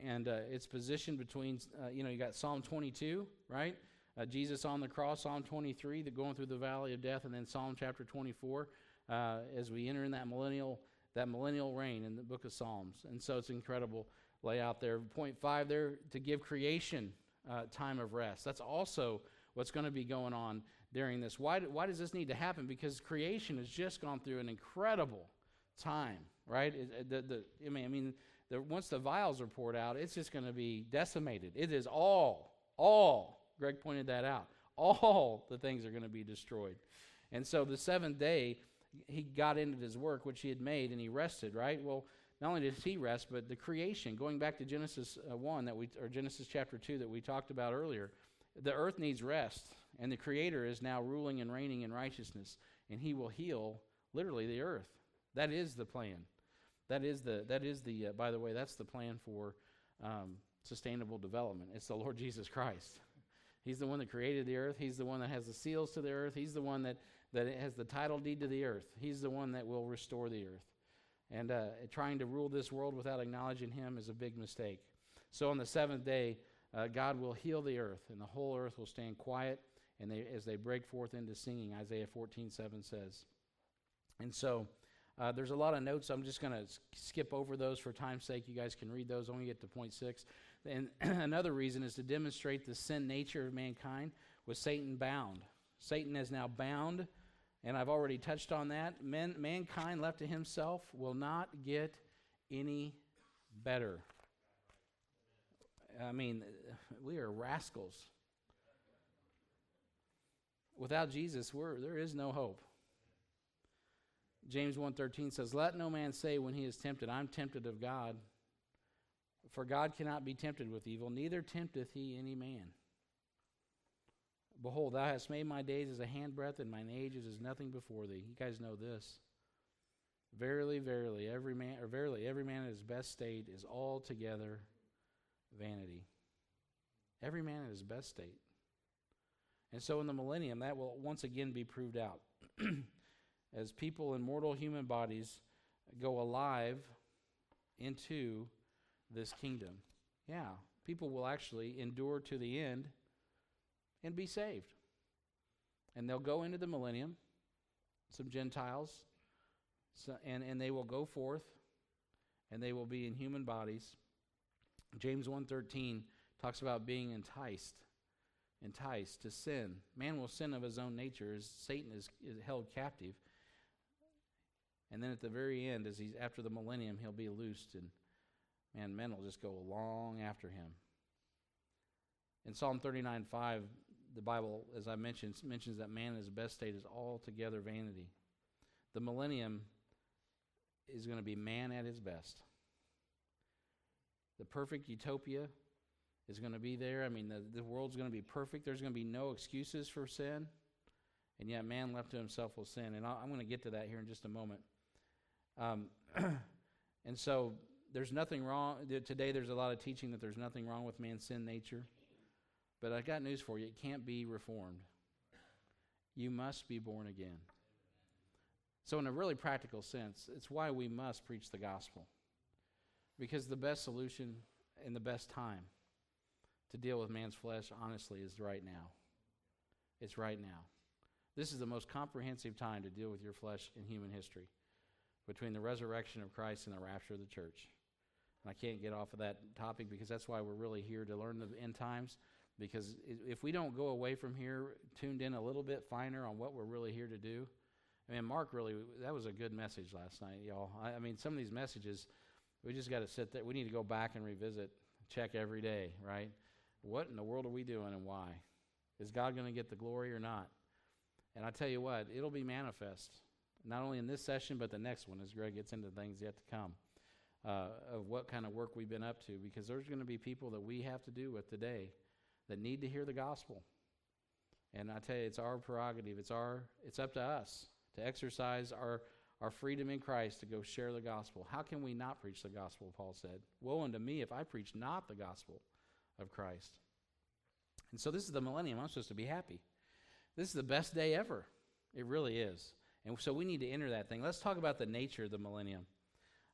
[SPEAKER 1] and uh, it's positioned between, uh, you know, you got Psalm 22, right? Uh, Jesus on the cross, Psalm 23, the going through the valley of death, and then Psalm chapter 24, uh, as we enter in that millennial, that millennial reign in the book of Psalms. And so it's incredible layout there. Point five there to give creation uh, time of rest. That's also what's going to be going on during this. Why, why does this need to happen? Because creation has just gone through an incredible time, right? The, the, I mean, I mean the, once the vials are poured out, it's just going to be decimated. It is all, all, Greg pointed that out, all the things are going to be destroyed. And so the seventh day, he got into his work, which he had made, and he rested, right? Well, not only did he rest, but the creation, going back to Genesis uh, 1 that we, or Genesis chapter 2 that we talked about earlier, the earth needs rest. And the Creator is now ruling and reigning in righteousness, and He will heal literally the earth. That is the plan. That is the, that is the uh, by the way, that's the plan for um, sustainable development. It's the Lord Jesus Christ. He's the one that created the earth. He's the one that has the seals to the earth. He's the one that, that has the title deed to the earth. He's the one that will restore the earth. And uh, trying to rule this world without acknowledging Him is a big mistake. So on the seventh day, uh, God will heal the earth, and the whole earth will stand quiet and they, as they break forth into singing, Isaiah 14 7 says. And so uh, there's a lot of notes. I'm just going to skip over those for time's sake. You guys can read those. Only get to point six. And another reason is to demonstrate the sin nature of mankind with Satan bound. Satan is now bound, and I've already touched on that. Men, mankind left to himself will not get any better. I mean, we are rascals. Without Jesus, we're, there is no hope. James 1:13 says, "Let no man say when he is tempted, I'm tempted of God, for God cannot be tempted with evil, neither tempteth he any man. Behold, thou hast made my days as a handbreadth, and mine age is as nothing before thee." You guys know this. Verily, verily, every man, or verily, every man in his best state is altogether vanity. Every man in his best state. And so in the millennium, that will once again be proved out. As people in mortal human bodies go alive into this kingdom. Yeah, people will actually endure to the end and be saved. And they'll go into the millennium, some Gentiles, So, and, and they will go forth, and they will be in human bodies. James 1.13 talks about being enticed, enticed to sin. Man will sin of his own nature as Satan is, is held captive. And then at the very end, as he's after the millennium, he'll be loosed, and man, men will just go along after him. In Psalm 39 5, the Bible, as I mentioned, mentions that man in his best state is altogether vanity. The millennium is going to be man at his best. The perfect utopia is going to be there. I mean, the, the world's going to be perfect. There's going to be no excuses for sin. And yet, man left to himself will sin. And i am going to get to that here in just a moment. Um, and so, there's nothing wrong. Today, there's a lot of teaching that there's nothing wrong with man's sin nature. But I've got news for you it can't be reformed. You must be born again. So, in a really practical sense, it's why we must preach the gospel. Because the best solution and the best time to deal with man's flesh, honestly, is right now. It's right now. This is the most comprehensive time to deal with your flesh in human history between the resurrection of Christ and the rapture of the church. And I can't get off of that topic because that's why we're really here to learn the end times. Because if we don't go away from here tuned in a little bit finer on what we're really here to do, I mean, Mark really, that was a good message last night, y'all. I, I mean, some of these messages, we just got to sit there. We need to go back and revisit, check every day, right? What in the world are we doing and why? Is God going to get the glory or not? And I tell you what, it'll be manifest, not only in this session, but the next one as Greg gets into things yet to come. Uh, of what kind of work we've been up to, because there's going to be people that we have to do with today that need to hear the gospel. And I tell you, it's our prerogative. It's our. It's up to us to exercise our, our freedom in Christ to go share the gospel. How can we not preach the gospel, Paul said? Woe unto me if I preach not the gospel of Christ. And so this is the millennium. I'm supposed to be happy. This is the best day ever. It really is. And so we need to enter that thing. Let's talk about the nature of the millennium.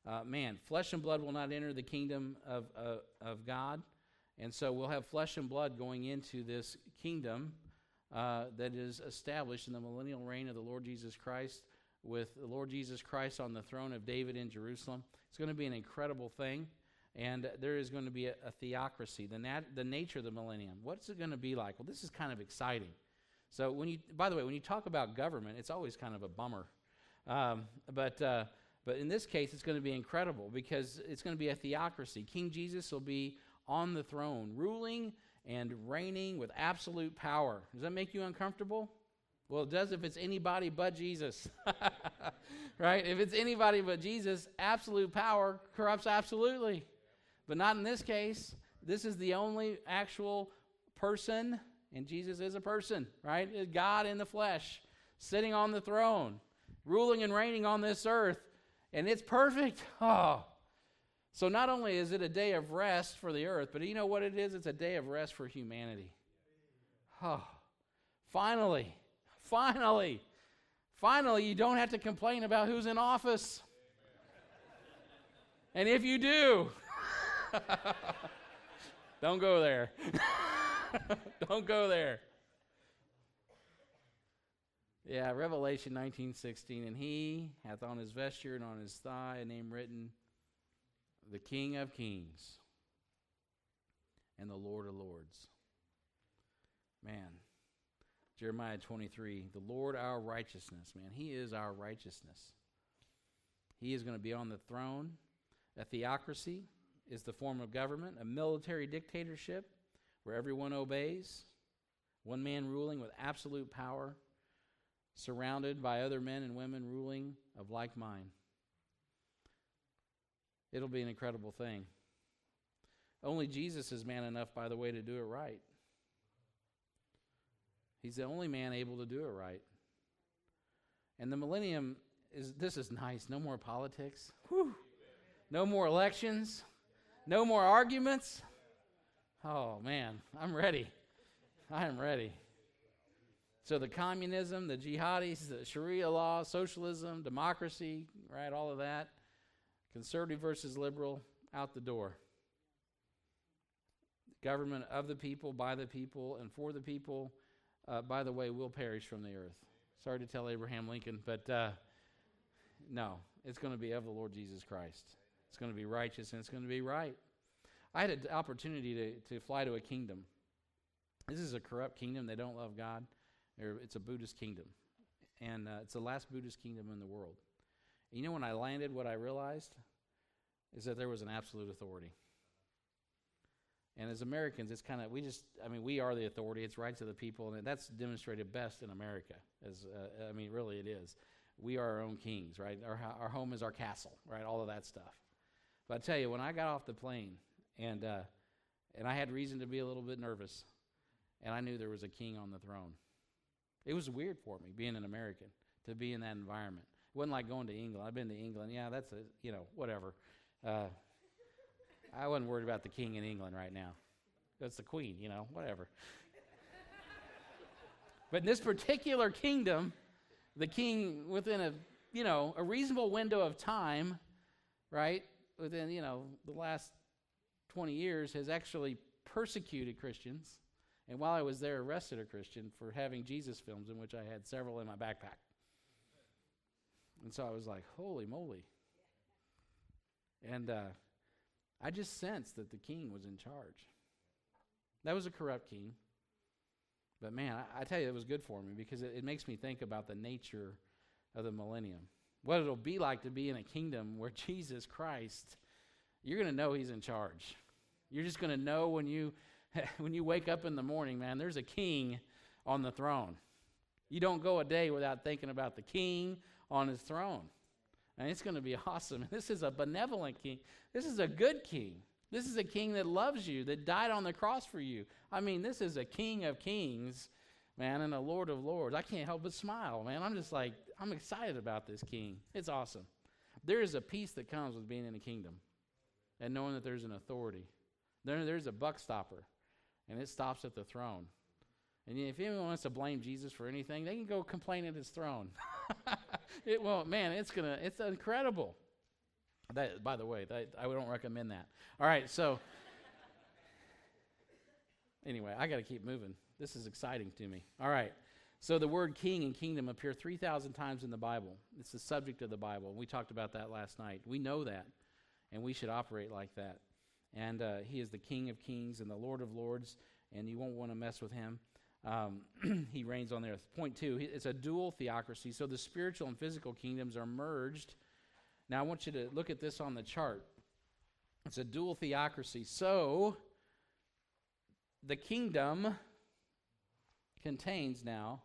[SPEAKER 1] Uh, man, flesh and blood will not enter the kingdom of, uh, of God. And so we'll have flesh and blood going into this kingdom uh, that is established in the millennial reign of the Lord Jesus Christ, with the Lord Jesus Christ on the throne of David in Jerusalem. It's going to be an incredible thing. And there is going to be a, a theocracy, the, nat- the nature of the millennium. What's it going to be like? Well, this is kind of exciting. So, when you, by the way, when you talk about government, it's always kind of a bummer. Um, but, uh, but in this case, it's going to be incredible because it's going to be a theocracy. King Jesus will be on the throne, ruling and reigning with absolute power. Does that make you uncomfortable? Well, it does if it's anybody but Jesus. right? If it's anybody but Jesus, absolute power corrupts absolutely. But not in this case. This is the only actual person, and Jesus is a person, right? God in the flesh, sitting on the throne, ruling and reigning on this earth. And it's perfect. Oh, so not only is it a day of rest for the earth, but you know what it is? It's a day of rest for humanity. Oh, finally, finally, finally, you don't have to complain about who's in office. And if you do, don't go there. don't go there. Yeah, Revelation 19:16 and he hath on his vesture and on his thigh a name written the King of Kings and the Lord of Lords. Man, Jeremiah 23, the Lord our righteousness, man, He is our righteousness. He is going to be on the throne. A theocracy is the form of government, a military dictatorship where everyone obeys, one man ruling with absolute power, surrounded by other men and women ruling of like mind. It'll be an incredible thing. Only Jesus is man enough, by the way, to do it right. He's the only man able to do it right. And the millennium is this is nice. No more politics. Whew. No more elections. No more arguments. Oh man, I'm ready. I am ready. So the communism, the jihadis, the Sharia law, socialism, democracy, right, all of that Conservative versus liberal, out the door. Government of the people, by the people, and for the people, uh, by the way, will perish from the earth. Sorry to tell Abraham Lincoln, but uh, no. It's going to be of the Lord Jesus Christ. It's going to be righteous and it's going to be right. I had an opportunity to, to fly to a kingdom. This is a corrupt kingdom. They don't love God. It's a Buddhist kingdom. And uh, it's the last Buddhist kingdom in the world. And you know, when I landed, what I realized is that there was an absolute authority. And as Americans, it's kind of, we just, I mean, we are the authority. It's rights of the people. And that's demonstrated best in America. As uh, I mean, really, it is. We are our own kings, right? Our, our home is our castle, right? All of that stuff. But I tell you, when I got off the plane, and, uh, and I had reason to be a little bit nervous, and I knew there was a king on the throne. It was weird for me, being an American, to be in that environment. It wasn't like going to England. I've been to England. Yeah, that's a, you know, whatever. Uh, I wasn't worried about the king in England right now. That's the queen, you know, whatever. but in this particular kingdom, the king, within a, you know, a reasonable window of time, right, within, you know, the last 20 years, has actually persecuted Christians. And while I was there, arrested a Christian for having Jesus films, in which I had several in my backpack. And so I was like, holy moly. And uh, I just sensed that the king was in charge. That was a corrupt king. But man, I, I tell you, it was good for me because it, it makes me think about the nature of the millennium. What it'll be like to be in a kingdom where Jesus Christ, you're going to know he's in charge. You're just going to know when you when you wake up in the morning, man, there's a king on the throne. You don't go a day without thinking about the king on his throne. And it's going to be awesome. This is a benevolent king. This is a good king. This is a king that loves you, that died on the cross for you. I mean, this is a king of kings, man, and a lord of lords. I can't help but smile, man. I'm just like, I'm excited about this king. It's awesome. There is a peace that comes with being in a kingdom and knowing that there's an authority. There, there's a buck stopper, and it stops at the throne. And if anyone wants to blame Jesus for anything, they can go complain at his throne. it won't, man, it's gonna, it's incredible. That, by the way, that, I don't recommend that. All right, so anyway, I got to keep moving. This is exciting to me. All right. So the word king and kingdom appear 3,000 times in the Bible. It's the subject of the Bible. We talked about that last night. We know that, and we should operate like that. And uh, he is the King of kings and the Lord of lords, and you won't want to mess with him. Um, he reigns on the earth. Point two, it's a dual theocracy. So the spiritual and physical kingdoms are merged now, I want you to look at this on the chart. It's a dual theocracy. So, the kingdom contains now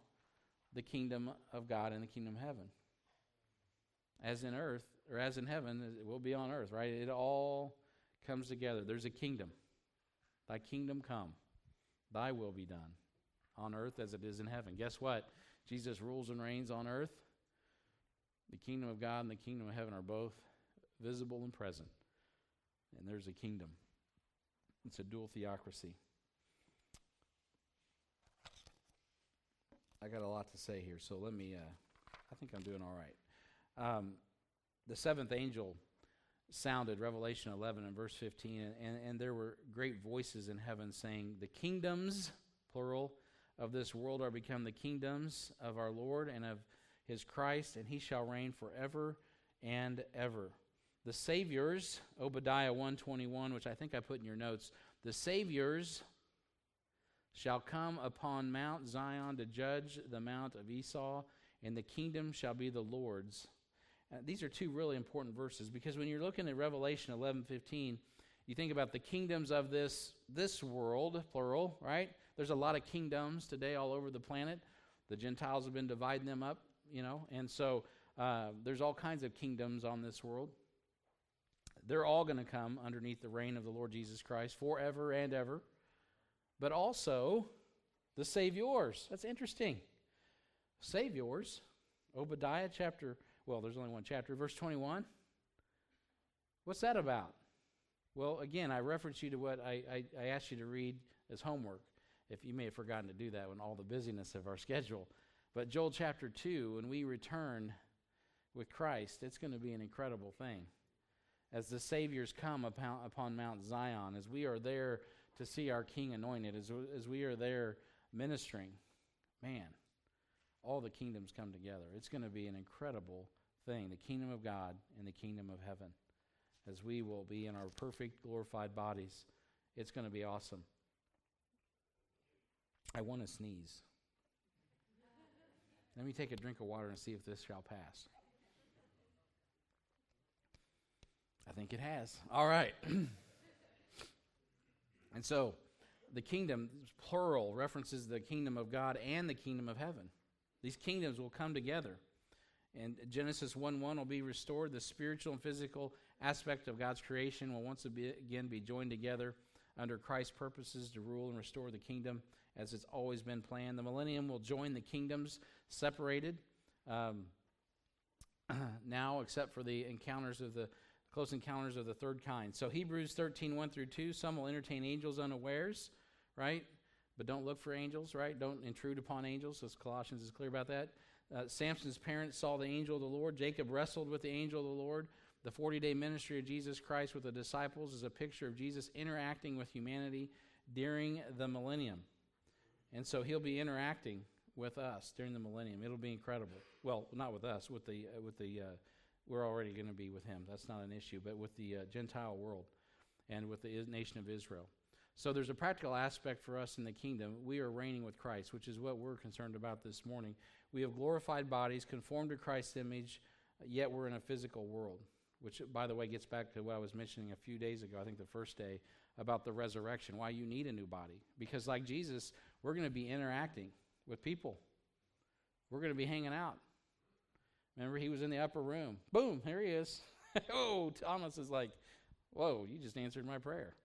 [SPEAKER 1] the kingdom of God and the kingdom of heaven. As in earth, or as in heaven, it will be on earth, right? It all comes together. There's a kingdom. Thy kingdom come, thy will be done on earth as it is in heaven. Guess what? Jesus rules and reigns on earth the kingdom of God and the kingdom of heaven are both visible and present. And there's a kingdom. It's a dual theocracy. I got a lot to say here, so let me, uh, I think I'm doing all right. Um, the seventh angel sounded, Revelation 11 and verse 15, and, and, and there were great voices in heaven saying, The kingdoms, plural, of this world are become the kingdoms of our Lord and of his Christ, and he shall reign forever and ever. The saviors, Obadiah 121, which I think I put in your notes, the saviors shall come upon Mount Zion to judge the mount of Esau, and the kingdom shall be the Lord's. Uh, these are two really important verses because when you're looking at Revelation 11:15, you think about the kingdoms of this this world, plural, right? There's a lot of kingdoms today all over the planet. The Gentiles have been dividing them up you know, and so uh, there's all kinds of kingdoms on this world. They're all going to come underneath the reign of the Lord Jesus Christ forever and ever. But also the Saviors. That's interesting. Saviors. Obadiah chapter, well, there's only one chapter, verse 21. What's that about? Well, again, I reference you to what I, I, I asked you to read as homework. If you may have forgotten to do that when all the busyness of our schedule. But Joel chapter 2, when we return with Christ, it's going to be an incredible thing. As the Saviors come upon, upon Mount Zion, as we are there to see our King anointed, as, as we are there ministering, man, all the kingdoms come together. It's going to be an incredible thing the kingdom of God and the kingdom of heaven. As we will be in our perfect, glorified bodies. It's going to be awesome. I want to sneeze. Let me take a drink of water and see if this shall pass. I think it has. All right. and so the kingdom, plural, references the kingdom of God and the kingdom of heaven. These kingdoms will come together. And Genesis 1 1 will be restored. The spiritual and physical aspect of God's creation will once again be joined together under Christ's purposes to rule and restore the kingdom as it's always been planned. The millennium will join the kingdoms separated um, now, except for the encounters of the close encounters of the third kind. So Hebrews 13, 1 through 2, some will entertain angels unawares, right? But don't look for angels, right? Don't intrude upon angels, as Colossians is clear about that. Uh, Samson's parents saw the angel of the Lord. Jacob wrestled with the angel of the Lord. The 40 day ministry of Jesus Christ with the disciples is a picture of Jesus interacting with humanity during the millennium. And so he'll be interacting with us during the millennium. It'll be incredible. Well, not with us, with the, uh, with the uh, we're already going to be with him. That's not an issue, but with the uh, Gentile world and with the nation of Israel. So there's a practical aspect for us in the kingdom. We are reigning with Christ, which is what we're concerned about this morning. We have glorified bodies, conformed to Christ's image, yet we're in a physical world, which, by the way, gets back to what I was mentioning a few days ago, I think the first day, about the resurrection, why you need a new body. Because, like Jesus, we're going to be interacting with people, we're going to be hanging out. Remember, he was in the upper room. Boom, here he is. oh, Thomas is like, Whoa, you just answered my prayer.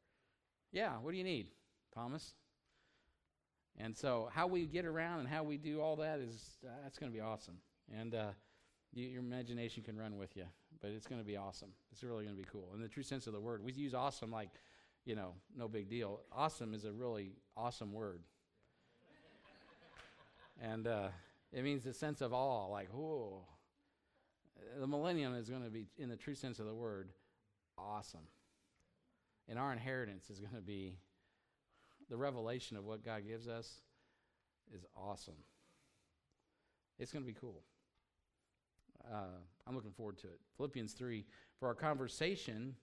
[SPEAKER 1] Yeah, what do you need, Thomas? And so, how we get around and how we do all that is uh, that's going to be awesome. And uh, you, your imagination can run with you, but it's going to be awesome. It's really going to be cool. In the true sense of the word, we use awesome like, you know, no big deal. Awesome is a really awesome word. And uh, it means a sense of awe, like, whoa. The millennium is going to be, in the true sense of the word, awesome. And our inheritance is going to be the revelation of what God gives us is awesome. It's going to be cool. Uh, I'm looking forward to it. Philippians 3 For our conversation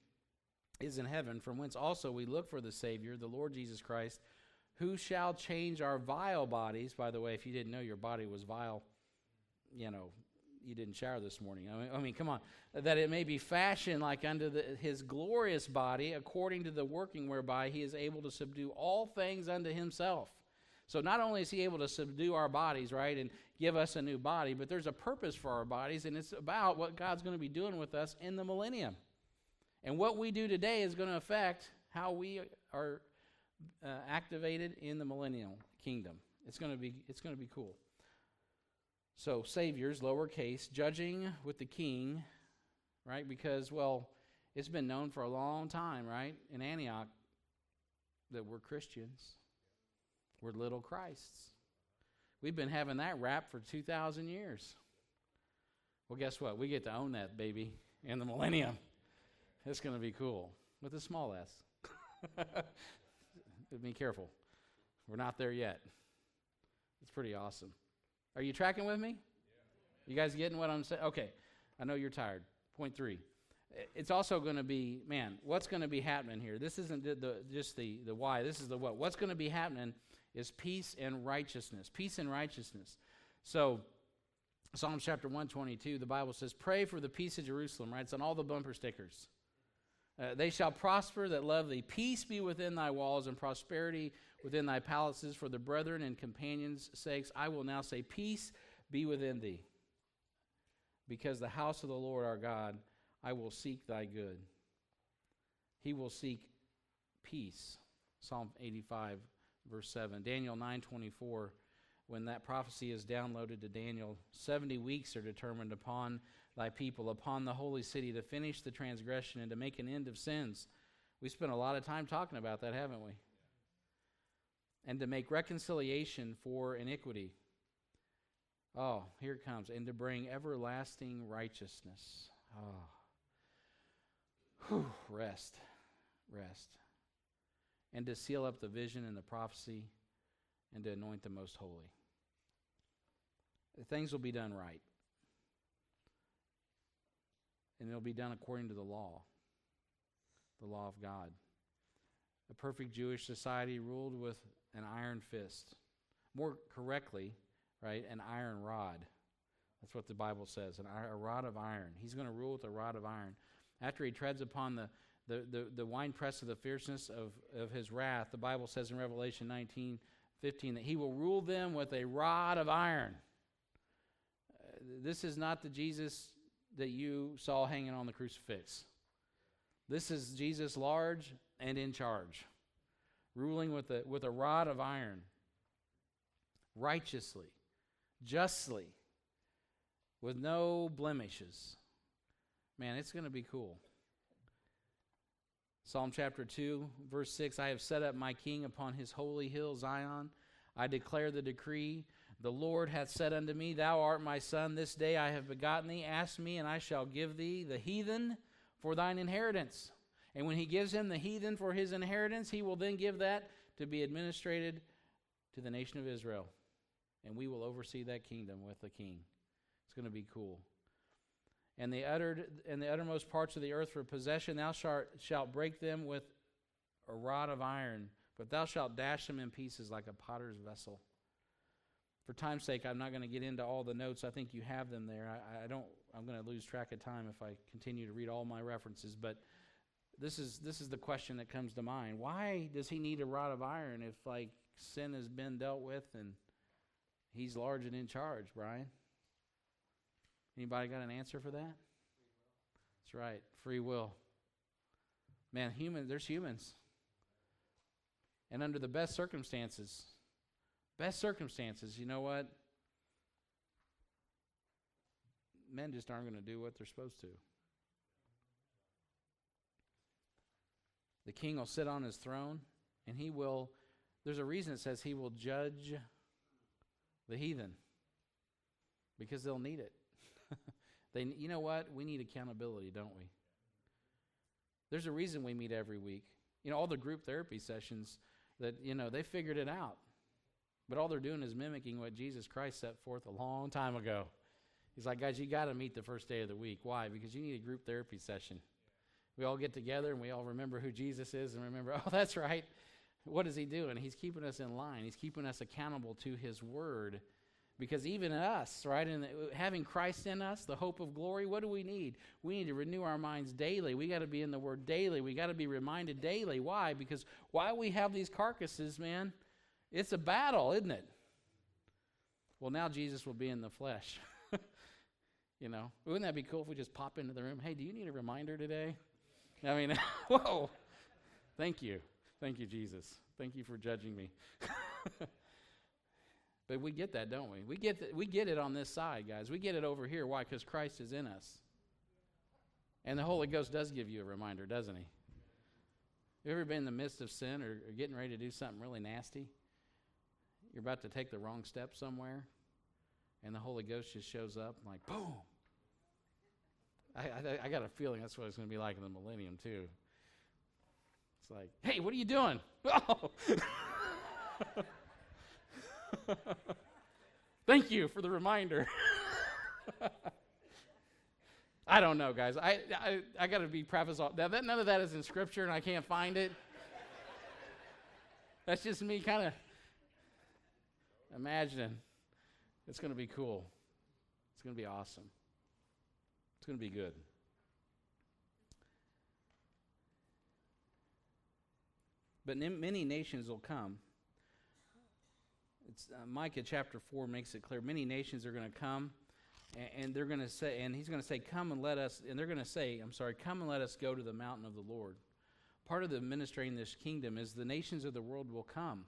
[SPEAKER 1] is in heaven, from whence also we look for the Savior, the Lord Jesus Christ, who shall change our vile bodies. By the way, if you didn't know your body was vile, you know, you didn't shower this morning. I mean, I mean, come on. That it may be fashioned like unto the, his glorious body, according to the working whereby he is able to subdue all things unto himself. So not only is he able to subdue our bodies, right, and give us a new body, but there's a purpose for our bodies, and it's about what God's going to be doing with us in the millennium. And what we do today is going to affect how we are uh, activated in the millennial kingdom. It's going to be it's going to be cool. So, saviors, lowercase, judging with the king, right? Because, well, it's been known for a long time, right? In Antioch, that we're Christians. We're little Christs. We've been having that rap for 2,000 years. Well, guess what? We get to own that baby in the millennium. It's going to be cool with a small s. be careful. We're not there yet. It's pretty awesome. Are you tracking with me? You guys getting what I'm saying? Okay. I know you're tired. Point three. It's also going to be, man, what's going to be happening here? This isn't the, the, just the, the why, this is the what. What's going to be happening is peace and righteousness. Peace and righteousness. So, Psalm chapter 122, the Bible says, Pray for the peace of Jerusalem, right? It's on all the bumper stickers. Uh, they shall prosper that love thee. Peace be within thy walls and prosperity within thy palaces. For the brethren and companions' sakes, I will now say, Peace be within thee. Because the house of the Lord our God, I will seek thy good. He will seek peace. Psalm 85, verse 7. Daniel 9 24 when that prophecy is downloaded to Daniel, 70 weeks are determined upon thy people, upon the holy city, to finish the transgression and to make an end of sins. We spent a lot of time talking about that, haven't we? And to make reconciliation for iniquity. Oh, here it comes. And to bring everlasting righteousness. Oh. Whew, rest. Rest. And to seal up the vision and the prophecy and to anoint the most holy things will be done right. And it'll be done according to the law, the law of God. A perfect Jewish society ruled with an iron fist. More correctly, right, an iron rod. That's what the Bible says, an, a rod of iron. He's going to rule with a rod of iron. After he treads upon the, the, the, the winepress of the fierceness of, of his wrath, the Bible says in Revelation 19 15 that he will rule them with a rod of iron. Uh, this is not the Jesus that you saw hanging on the crucifix. This is Jesus large and in charge, ruling with a, with a rod of iron, righteously, justly, with no blemishes. Man, it's going to be cool. Psalm chapter 2, verse 6 I have set up my king upon his holy hill, Zion. I declare the decree. The Lord hath said unto me, Thou art my son. This day I have begotten thee. Ask me, and I shall give thee the heathen for thine inheritance. And when he gives him the heathen for his inheritance, he will then give that to be administrated to the nation of Israel. And we will oversee that kingdom with the king. It's going to be cool. And the uttered and the uttermost parts of the earth for possession, thou shalt, shalt break them with a rod of iron, but thou shalt dash them in pieces like a potter's vessel. For time's sake, I'm not going to get into all the notes. I think you have them there. I, I don't. I'm going to lose track of time if I continue to read all my references. But this is this is the question that comes to mind. Why does he need a rod of iron if like sin has been dealt with and he's large and in charge, Brian? Anybody got an answer for that? That's right, free will. Man, human there's humans. And under the best circumstances, best circumstances, you know what? Men just aren't going to do what they're supposed to. The king will sit on his throne and he will, there's a reason it says he will judge the heathen because they'll need it. they, you know what? We need accountability, don't we? There's a reason we meet every week. You know, all the group therapy sessions that, you know, they figured it out. But all they're doing is mimicking what Jesus Christ set forth a long time ago. He's like, guys, you got to meet the first day of the week. Why? Because you need a group therapy session. We all get together and we all remember who Jesus is and remember, oh, that's right. What is he doing? He's keeping us in line. He's keeping us accountable to his word. Because even us, right, and having Christ in us, the hope of glory, what do we need? We need to renew our minds daily. We got to be in the Word daily. We got to be reminded daily. Why? Because while we have these carcasses, man, it's a battle, isn't it? Well, now Jesus will be in the flesh. you know, wouldn't that be cool if we just pop into the room? Hey, do you need a reminder today? I mean, whoa. Thank you. Thank you, Jesus. Thank you for judging me. but we get that, don't we? We get, the, we get it on this side, guys. We get it over here. Why? Because Christ is in us. And the Holy Ghost does give you a reminder, doesn't he? You ever been in the midst of sin or, or getting ready to do something really nasty? You're about to take the wrong step somewhere, and the Holy Ghost just shows up, like, boom, I, I, I got a feeling that's what it's going to be like in the millennium, too. It's like, hey, what are you doing? Oh. Thank you for the reminder. I don't know, guys. I, I, I got to be preface. Now, that, none of that is in Scripture, and I can't find it. That's just me kind of imagining. It's going to be cool. It's going to be awesome. It's going to be good. But many nations will come. It's, uh, Micah chapter 4 makes it clear. Many nations are going to come, and, and they're going to say, and he's going to say, Come and let us, and they're going to say, I'm sorry, come and let us go to the mountain of the Lord. Part of the ministry in this kingdom is the nations of the world will come.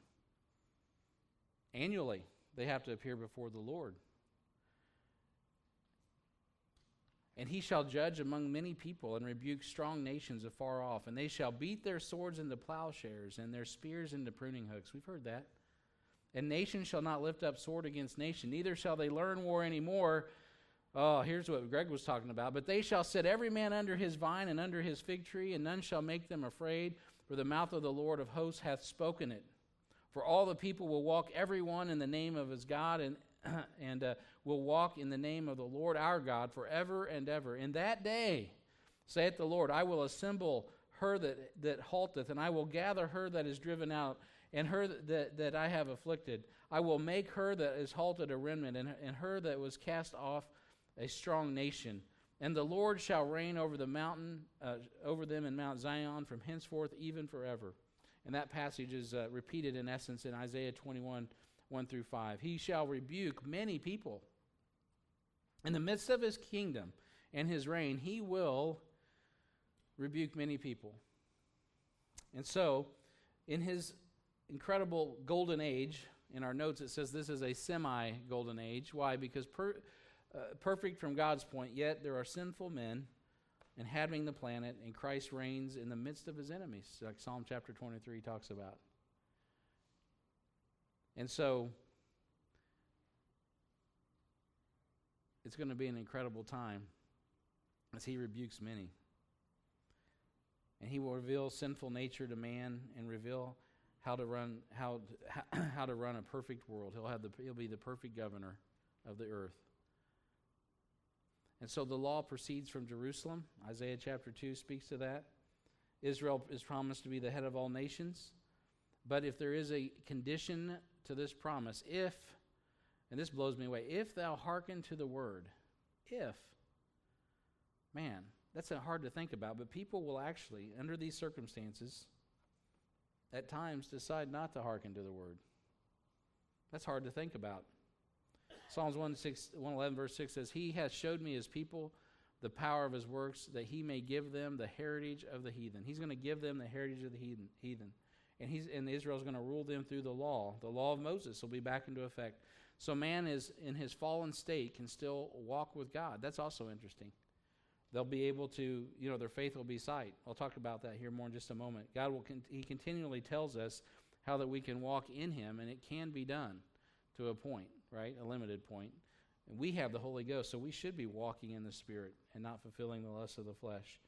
[SPEAKER 1] Annually, they have to appear before the Lord. And he shall judge among many people and rebuke strong nations afar off. And they shall beat their swords into plowshares and their spears into pruning hooks. We've heard that. And nation shall not lift up sword against nation, neither shall they learn war anymore. Oh, here's what Greg was talking about. But they shall set every man under his vine and under his fig tree, and none shall make them afraid, for the mouth of the Lord of hosts hath spoken it. For all the people will walk everyone in the name of his God, and and uh, will walk in the name of the Lord our God forever and ever. In that day, saith the Lord. I will assemble her that, that halteth, and I will gather her that is driven out, and her that, that I have afflicted. I will make her that is halted a remnant, and, and her that was cast off a strong nation. And the Lord shall reign over the mountain, uh, over them in Mount Zion from henceforth even forever. And that passage is uh, repeated in essence in Isaiah 21, 1 through 5. He shall rebuke many people. In the midst of his kingdom and his reign, he will rebuke many people. And so, in his incredible golden age, in our notes it says this is a semi golden age. Why? Because per, uh, perfect from God's point, yet there are sinful men inhabiting the planet, and Christ reigns in the midst of his enemies, like Psalm chapter 23 talks about. And so, it's going to be an incredible time as he rebukes many. And he will reveal sinful nature to man and reveal how to run how how to run a perfect world. He'll have the he'll be the perfect governor of the earth. And so the law proceeds from Jerusalem. Isaiah chapter 2 speaks to that. Israel is promised to be the head of all nations. But if there is a condition to this promise, if, and this blows me away, if thou hearken to the word, if, man, that's hard to think about, but people will actually, under these circumstances, at times decide not to hearken to the word. That's hard to think about. Psalms 111, verse 6 says, He has showed me his people the power of his works, that he may give them the heritage of the heathen. He's going to give them the heritage of the heathen. heathen. And, he's, and Israel's going to rule them through the law. The law of Moses will be back into effect. So man is in his fallen state can still walk with God. That's also interesting. They'll be able to, you know, their faith will be sight. I'll talk about that here more in just a moment. God will, con- he continually tells us how that we can walk in him, and it can be done to a point right? A limited point. And we have the Holy Ghost, so we should be walking in the Spirit and not fulfilling the lusts of the flesh.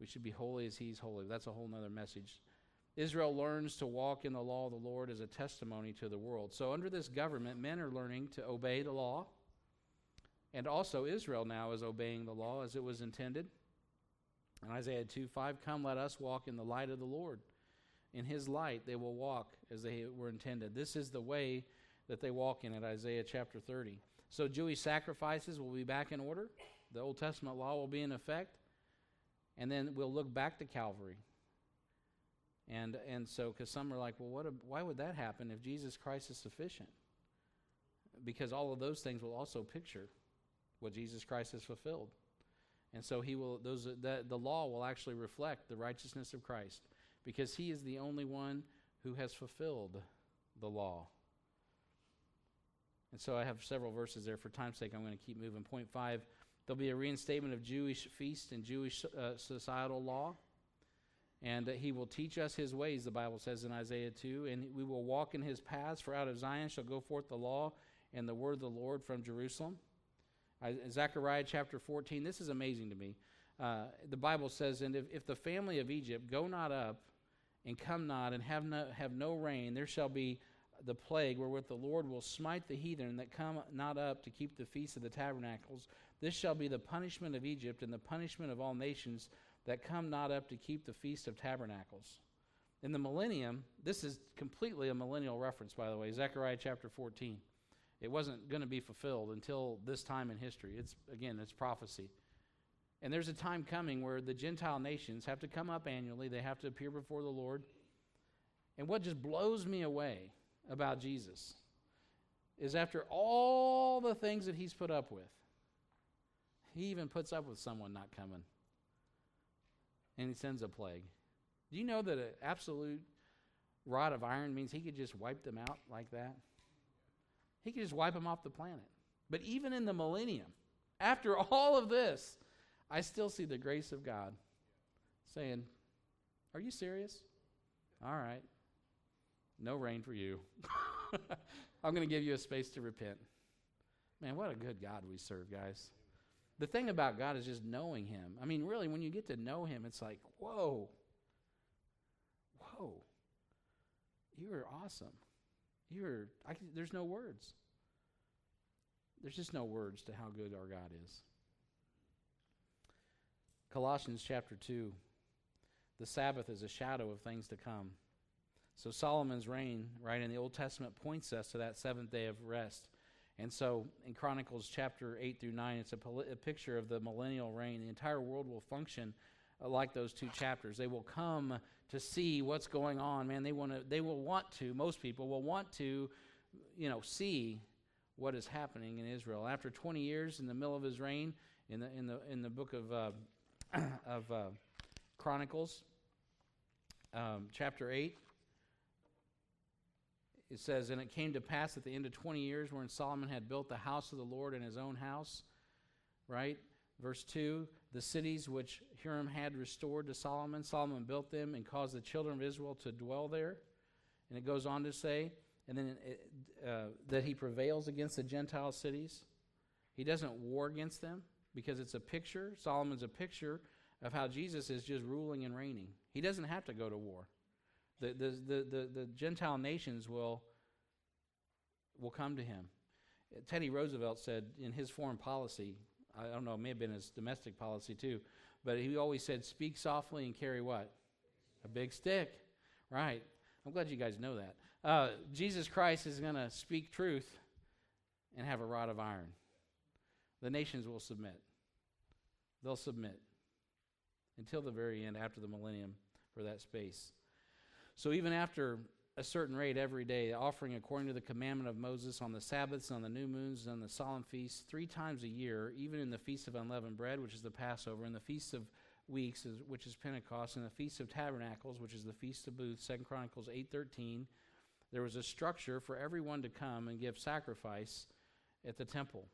[SPEAKER 1] We should be holy as He's holy. That's a whole other message. Israel learns to walk in the law of the Lord as a testimony to the world. So, under this government, men are learning to obey the law. And also, Israel now is obeying the law as it was intended. In Isaiah 2 5, come, let us walk in the light of the Lord. In his light, they will walk as they were intended. This is the way that they walk in at Isaiah chapter 30. So Jewish sacrifices will be back in order. The Old Testament law will be in effect. And then we'll look back to Calvary. And, and so, because some are like, well, what a, why would that happen if Jesus Christ is sufficient? Because all of those things will also picture what Jesus Christ has fulfilled. And so he will those the, the law will actually reflect the righteousness of Christ because he is the only one who has fulfilled the law. And so I have several verses there. For time's sake, I'm going to keep moving. Point five there'll be a reinstatement of Jewish feast and Jewish uh, societal law. And uh, he will teach us his ways, the Bible says in Isaiah 2. And we will walk in his paths, for out of Zion shall go forth the law and the word of the Lord from Jerusalem. Uh, Zechariah chapter 14, this is amazing to me. Uh, the Bible says, And if, if the family of Egypt go not up and come not and have no, have no rain, there shall be the plague wherewith the Lord will smite the heathen that come not up to keep the feast of the tabernacles. This shall be the punishment of Egypt and the punishment of all nations that come not up to keep the feast of tabernacles. In the millennium, this is completely a millennial reference, by the way, Zechariah chapter 14. It wasn't going to be fulfilled until this time in history. It's, again, it's prophecy. And there's a time coming where the Gentile nations have to come up annually, they have to appear before the Lord. And what just blows me away about Jesus is after all the things that he's put up with, he even puts up with someone not coming. And he sends a plague. Do you know that an absolute rod of iron means he could just wipe them out like that? He could just wipe them off the planet. But even in the millennium, after all of this, I still see the grace of God saying, Are you serious? All right. No rain for you. I'm going to give you a space to repent. Man, what a good God we serve, guys. The thing about God is just knowing Him. I mean, really, when you get to know Him, it's like, whoa, whoa, you are awesome. You're, I, there's no words. There's just no words to how good our God is. Colossians chapter 2. The Sabbath is a shadow of things to come. So Solomon's reign, right in the Old Testament, points us to that seventh day of rest. And so in Chronicles chapter 8 through 9, it's a, poli- a picture of the millennial reign. The entire world will function uh, like those two chapters. They will come to see what's going on. Man, they want to they will want to, most people will want to, you know, see what is happening in Israel. After 20 years in the middle of his reign in the in the in the book of uh, of uh, Chronicles um, chapter 8 it says, And it came to pass at the end of 20 years, wherein Solomon had built the house of the Lord in his own house, right? Verse 2 The cities which Hiram had restored to Solomon, Solomon built them and caused the children of Israel to dwell there. And it goes on to say, and then it, uh, that he prevails against the Gentile cities. He doesn't war against them because it's a picture. Solomon's a picture of how Jesus is just ruling and reigning. He doesn't have to go to war. The, the, the, the, the Gentile nations will, will come to him. Teddy Roosevelt said in his foreign policy, I don't know, it may have been his domestic policy too, but he always said, speak softly and carry what? A big stick. Right. I'm glad you guys know that. Uh, Jesus Christ is going to speak truth and have a rod of iron. The nations will submit. They'll submit until the very end, after the millennium, for that space. So even after a certain rate every day, offering according to the commandment of Moses on the Sabbaths, on the new moons, on the solemn feasts, three times a year, even in the Feast of Unleavened Bread, which is the Passover, and the Feast of Weeks, which is Pentecost, and the Feast of Tabernacles, which is the Feast of Booths, Second Chronicles 8.13, there was a structure for everyone to come and give sacrifice at the temple.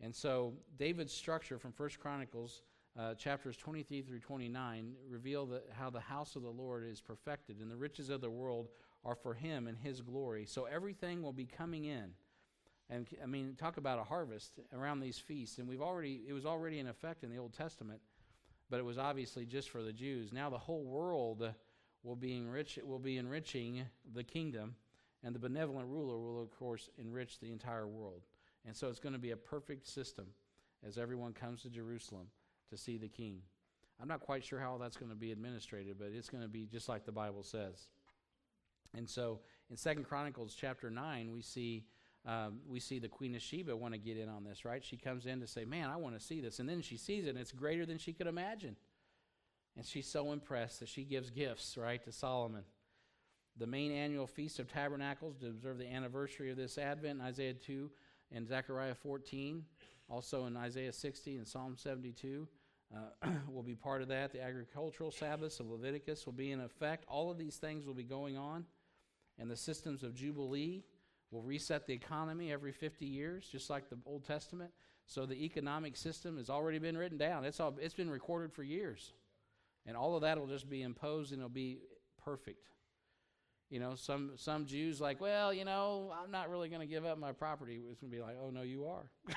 [SPEAKER 1] And so David's structure from First Chronicles uh, chapters 23 through 29 reveal that how the house of the Lord is perfected, and the riches of the world are for him and his glory. So everything will be coming in. And I mean, talk about a harvest around these feasts. And we've already, it was already in effect in the Old Testament, but it was obviously just for the Jews. Now the whole world will be enrich, will be enriching the kingdom, and the benevolent ruler will, of course, enrich the entire world. And so it's going to be a perfect system as everyone comes to Jerusalem to see the king. I'm not quite sure how that's going to be administrated, but it's going to be just like the Bible says. And so in Second Chronicles chapter 9, we see um, we see the Queen of Sheba want to get in on this, right? She comes in to say, Man, I want to see this. And then she sees it, and it's greater than she could imagine. And she's so impressed that she gives gifts, right, to Solomon. The main annual Feast of Tabernacles to observe the anniversary of this Advent Isaiah 2 and Zechariah 14, also in Isaiah 60 and Psalm 72 uh, will be part of that. The agricultural Sabbaths of Leviticus will be in effect. All of these things will be going on. And the systems of Jubilee will reset the economy every 50 years, just like the Old Testament. So the economic system has already been written down. It's, all, it's been recorded for years. And all of that will just be imposed and it'll be perfect. You know, some, some Jews like, well, you know, I'm not really going to give up my property. It's going to be like, oh, no, you are.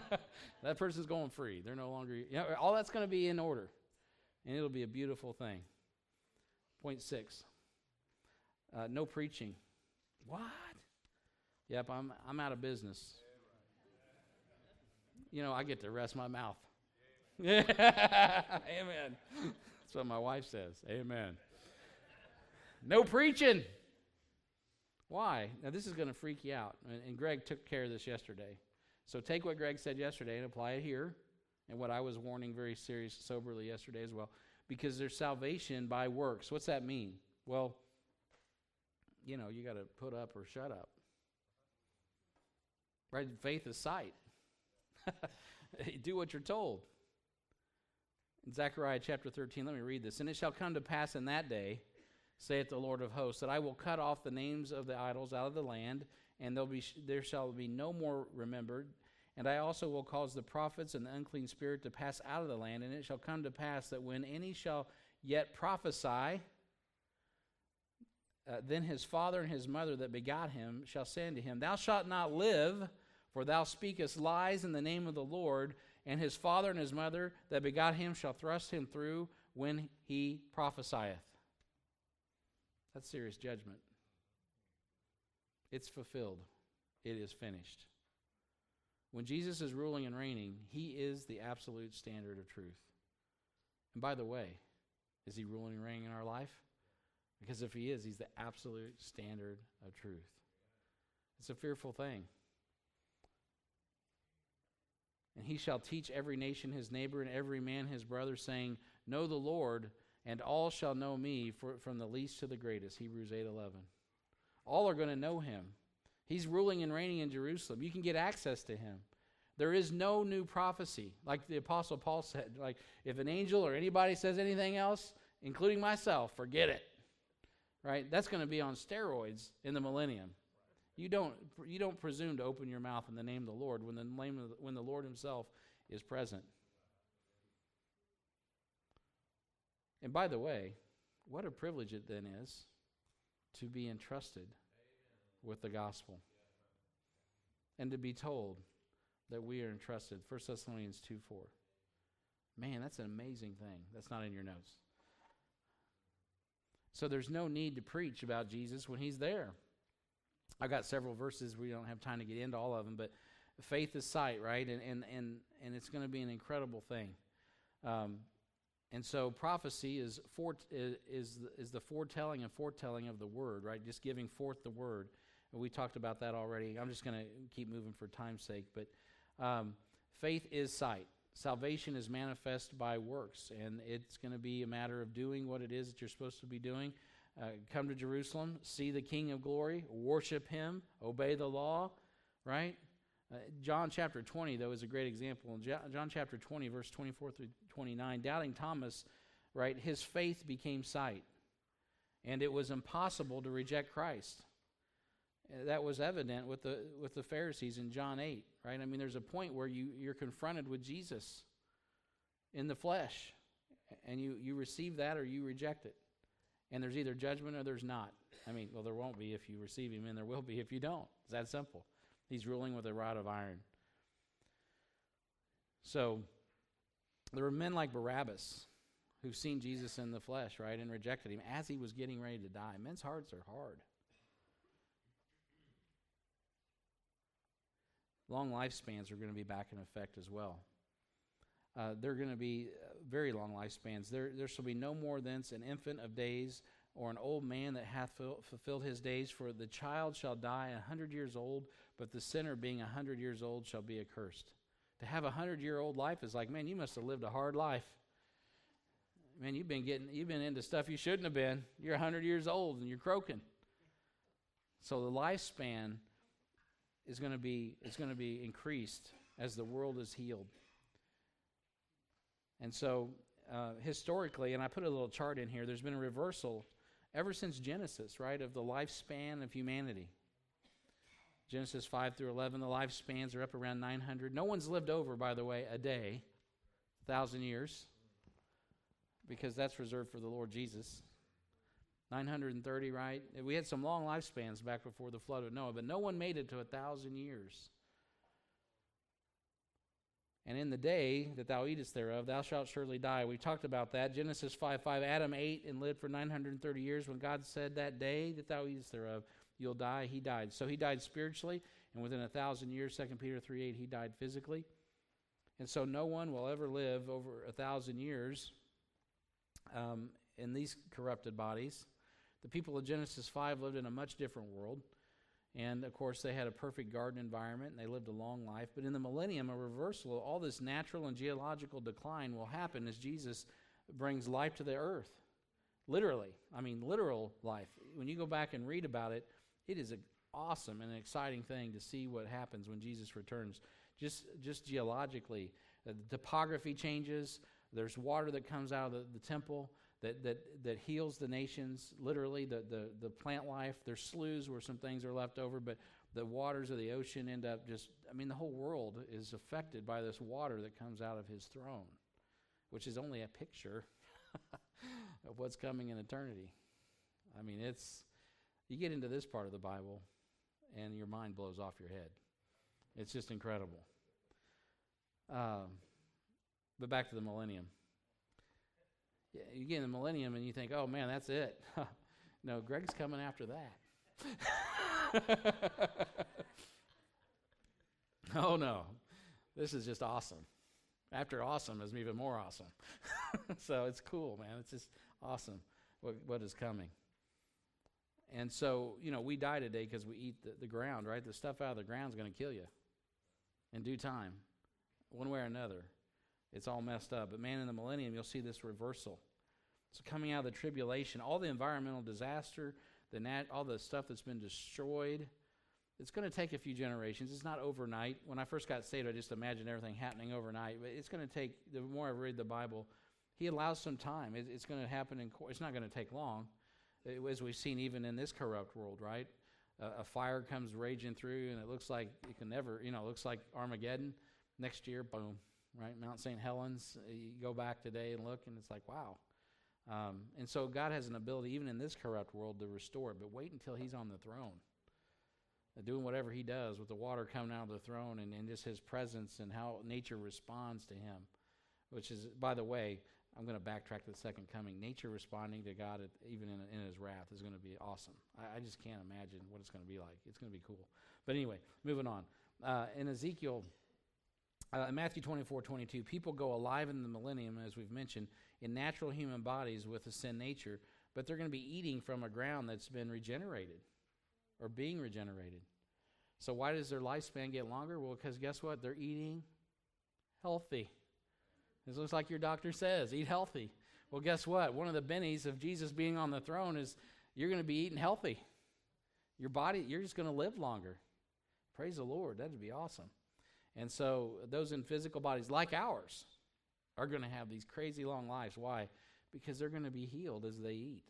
[SPEAKER 1] that person's going free. They're no longer, you know, all that's going to be in order. And it'll be a beautiful thing. Point six uh, no preaching. What? Yep, I'm, I'm out of business. You know, I get to rest my mouth. Amen. That's what my wife says. Amen. No preaching. Why? Now, this is going to freak you out. And, and Greg took care of this yesterday. So take what Greg said yesterday and apply it here, and what I was warning very serious, soberly yesterday as well, because there's salvation by works. What's that mean? Well, you know, you got to put up or shut up. Right? Faith is sight. Do what you're told. In Zechariah chapter 13, let me read this. And it shall come to pass in that day, saith the Lord of hosts, that I will cut off the names of the idols out of the land, and be, there shall be no more remembered. And I also will cause the prophets and the unclean spirit to pass out of the land. And it shall come to pass that when any shall yet prophesy, uh, then his father and his mother that begot him shall say unto him, Thou shalt not live, for thou speakest lies in the name of the Lord. And his father and his mother that begot him shall thrust him through when he prophesieth. That's serious judgment. It's fulfilled, it is finished. When Jesus is ruling and reigning, he is the absolute standard of truth. And by the way, is he ruling and reigning in our life? Because if he is, he's the absolute standard of truth. It's a fearful thing. And he shall teach every nation his neighbor and every man his brother, saying, Know the Lord, and all shall know me, for, from the least to the greatest. Hebrews 8 11. All are going to know him. He's ruling and reigning in Jerusalem. You can get access to him. There is no new prophecy. Like the Apostle Paul said, like if an angel or anybody says anything else, including myself, forget it. Right? That's going to be on steroids in the millennium. You don't, you don't presume to open your mouth in the name of the Lord when the, name the, when the Lord Himself is present. And by the way, what a privilege it then is to be entrusted with the gospel and to be told that we are entrusted. 1 Thessalonians 2 4. Man, that's an amazing thing. That's not in your notes. So there's no need to preach about Jesus when he's there. I've got several verses. We don't have time to get into all of them, but faith is sight, right? And and and and it's going to be an incredible thing. Um, and so prophecy is is is the foretelling and foretelling of the word, right? Just giving forth the word. And we talked about that already. I'm just going to keep moving for time's sake, but um, faith is sight. Salvation is manifest by works, and it's going to be a matter of doing what it is that you're supposed to be doing. Uh, come to Jerusalem, see the King of glory, worship him, obey the law, right? Uh, John chapter 20, though, is a great example. In John chapter 20, verse 24 through 29, doubting Thomas, right, his faith became sight, and it was impossible to reject Christ. Uh, that was evident with the, with the Pharisees in John 8, right? I mean, there's a point where you, you're confronted with Jesus in the flesh, and you, you receive that or you reject it. And there's either judgment or there's not. I mean, well, there won't be if you receive him, and there will be if you don't. It's that simple. He's ruling with a rod of iron. So, there were men like Barabbas who've seen Jesus in the flesh, right, and rejected him as he was getting ready to die. Men's hearts are hard. Long lifespans are going to be back in effect as well. Uh, they're going to be uh, very long lifespans. There, there shall be no more thence an infant of days or an old man that hath fulfilled his days, for the child shall die a hundred years old, but the sinner being a hundred years old shall be accursed. To have a hundred year old life is like, man, you must have lived a hard life. Man, you've been getting, you've been into stuff you shouldn't have been. You're a hundred years old and you're croaking. So the lifespan is going to be is going to be increased as the world is healed. And so, uh, historically, and I put a little chart in here, there's been a reversal ever since Genesis, right, of the lifespan of humanity. Genesis 5 through 11, the lifespans are up around 900. No one's lived over, by the way, a day, 1,000 years, because that's reserved for the Lord Jesus. 930, right? We had some long lifespans back before the flood of Noah, but no one made it to a thousand years. And in the day that thou eatest thereof, thou shalt surely die. We talked about that. Genesis 5 5. Adam ate and lived for 930 years. When God said that day that thou eatest thereof, you'll die, he died. So he died spiritually, and within a thousand years, 2 Peter 3 8, he died physically. And so no one will ever live over a thousand years um, in these corrupted bodies. The people of Genesis 5 lived in a much different world. And of course, they had a perfect garden environment and they lived a long life. But in the millennium, a reversal of all this natural and geological decline will happen as Jesus brings life to the earth. Literally. I mean, literal life. When you go back and read about it, it is an awesome and an exciting thing to see what happens when Jesus returns. Just, just geologically, uh, the topography changes. There's water that comes out of the, the temple that, that, that heals the nations, literally, the, the, the plant life. There's sloughs where some things are left over, but the waters of the ocean end up just, I mean, the whole world is affected by this water that comes out of his throne, which is only a picture of what's coming in eternity. I mean, it's, you get into this part of the Bible and your mind blows off your head. It's just incredible. Um, but back to the millennium Yeah, you get in the millennium and you think, oh man, that's it. no, Greg's coming after that. oh no, this is just awesome. After awesome is even more awesome. so it's cool, man. It's just awesome what, what is coming. And so, you know, we die today because we eat the, the ground, right? The stuff out of the ground is going to kill you in due time, one way or another. It's all messed up. But man, in the millennium, you'll see this reversal. So coming out of the tribulation, all the environmental disaster, the nat- all the stuff that's been destroyed, it's going to take a few generations. It's not overnight. When I first got saved, I just imagined everything happening overnight. But it's going to take. The more I read the Bible, He allows some time. It, it's going to happen in. It's not going to take long, as we've seen even in this corrupt world. Right, uh, a fire comes raging through, and it looks like it can never. You know, it looks like Armageddon. Next year, boom. Right, Mount St. Helens. You go back today and look, and it's like wow. Um, and so God has an ability, even in this corrupt world, to restore it. But wait until He's on the throne doing whatever he does with the water coming out of the throne and, and just his presence and how nature responds to him. Which is, by the way, I'm going to backtrack to the second coming. Nature responding to God, at, even in, in, his wrath, is going to be awesome. I, I, just can't imagine what it's going to be like. It's going to be cool. But anyway, moving on. Uh, in Ezekiel, uh, Matthew 24, 22, people go alive in the millennium, as we've mentioned, in natural human bodies with a sin nature, but they're going to be eating from a ground that's been regenerated or being regenerated. So, why does their lifespan get longer? Well, because guess what? They're eating healthy. This looks like your doctor says eat healthy. Well, guess what? One of the bennies of Jesus being on the throne is you're going to be eating healthy. Your body, you're just going to live longer. Praise the Lord. That'd be awesome. And so, those in physical bodies like ours are going to have these crazy long lives. Why? Because they're going to be healed as they eat.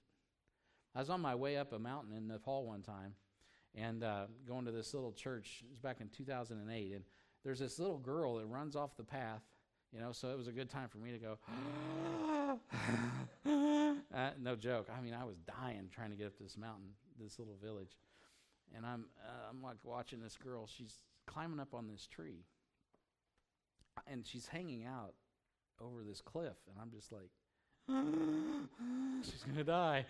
[SPEAKER 1] I was on my way up a mountain in Nepal one time and uh, going to this little church. It was back in 2008, and there's this little girl that runs off the path. You know, so it was a good time for me to go. uh, no joke. I mean, I was dying trying to get up to this mountain, this little village, and I'm uh, I'm like watching this girl. She's climbing up on this tree, and she's hanging out over this cliff, and I'm just like, she's gonna die,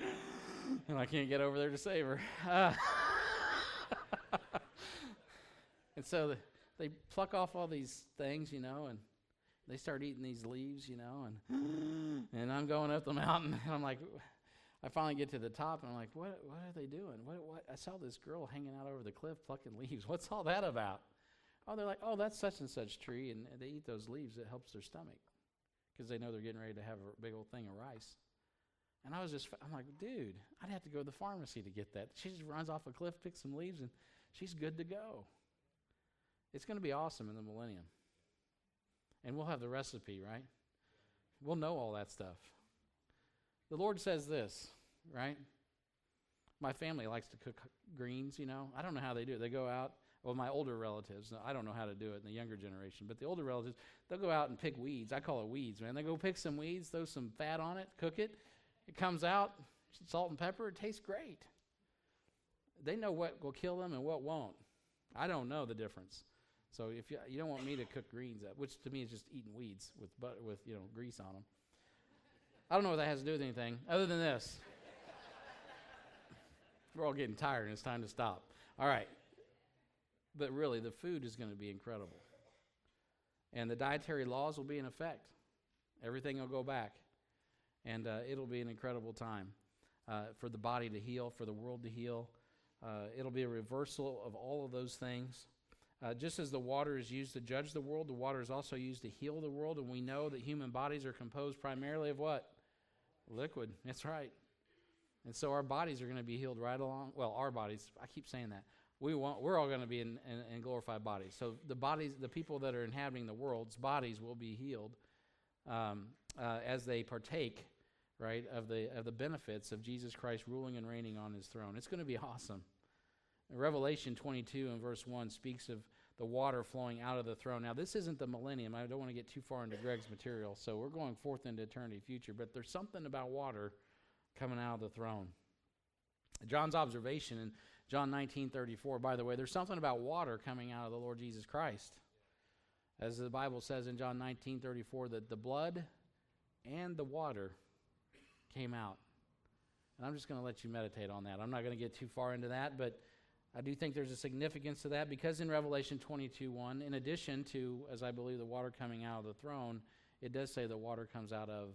[SPEAKER 1] and I can't get over there to save her. Uh, and so the, they pluck off all these things, you know, and they start eating these leaves, you know, and and I'm going up the mountain, and I'm like, I finally get to the top, and I'm like, what What are they doing? What What? I saw this girl hanging out over the cliff plucking leaves. What's all that about? Oh, they're like, oh, that's such and such tree, and they eat those leaves. It helps their stomach because they know they're getting ready to have a big old thing of rice. And I was just, I'm like, dude, I'd have to go to the pharmacy to get that. She just runs off a cliff, picks some leaves, and she's good to go. It's going to be awesome in the millennium. And we'll have the recipe, right? We'll know all that stuff. The Lord says this, right? My family likes to cook greens, you know. I don't know how they do it. They go out, well, my older relatives, I don't know how to do it in the younger generation, but the older relatives, they'll go out and pick weeds. I call it weeds, man. They go pick some weeds, throw some fat on it, cook it, it comes out, salt and pepper, it tastes great. They know what will kill them and what won't. I don't know the difference. So if you, you don't want me to cook greens which to me is just eating weeds with butter, with you know grease on them. I don't know what that has to do with anything other than this. We're all getting tired and it's time to stop. All right. But really, the food is going to be incredible. And the dietary laws will be in effect. Everything will go back and uh, it'll be an incredible time uh, for the body to heal, for the world to heal. Uh, it'll be a reversal of all of those things. Uh, just as the water is used to judge the world, the water is also used to heal the world, and we know that human bodies are composed primarily of what? Liquid. That's right. And so our bodies are going to be healed right along. Well, our bodies. I keep saying that. We want. We're all going to be in, in, in glorified bodies. So the bodies, the people that are inhabiting the world's bodies, will be healed um, uh, as they partake right, of the, of the benefits of Jesus Christ ruling and reigning on his throne. It's going to be awesome. Revelation 22 and verse 1 speaks of the water flowing out of the throne. Now, this isn't the millennium. I don't want to get too far into Greg's material, so we're going forth into eternity future, but there's something about water coming out of the throne. John's observation in John 19:34, by the way, there's something about water coming out of the Lord Jesus Christ. As the Bible says in John 19:34 that the blood and the water came out. And I'm just going to let you meditate on that. I'm not going to get too far into that, but I do think there's a significance to that because in Revelation 22 1, in addition to, as I believe, the water coming out of the throne, it does say the water comes out of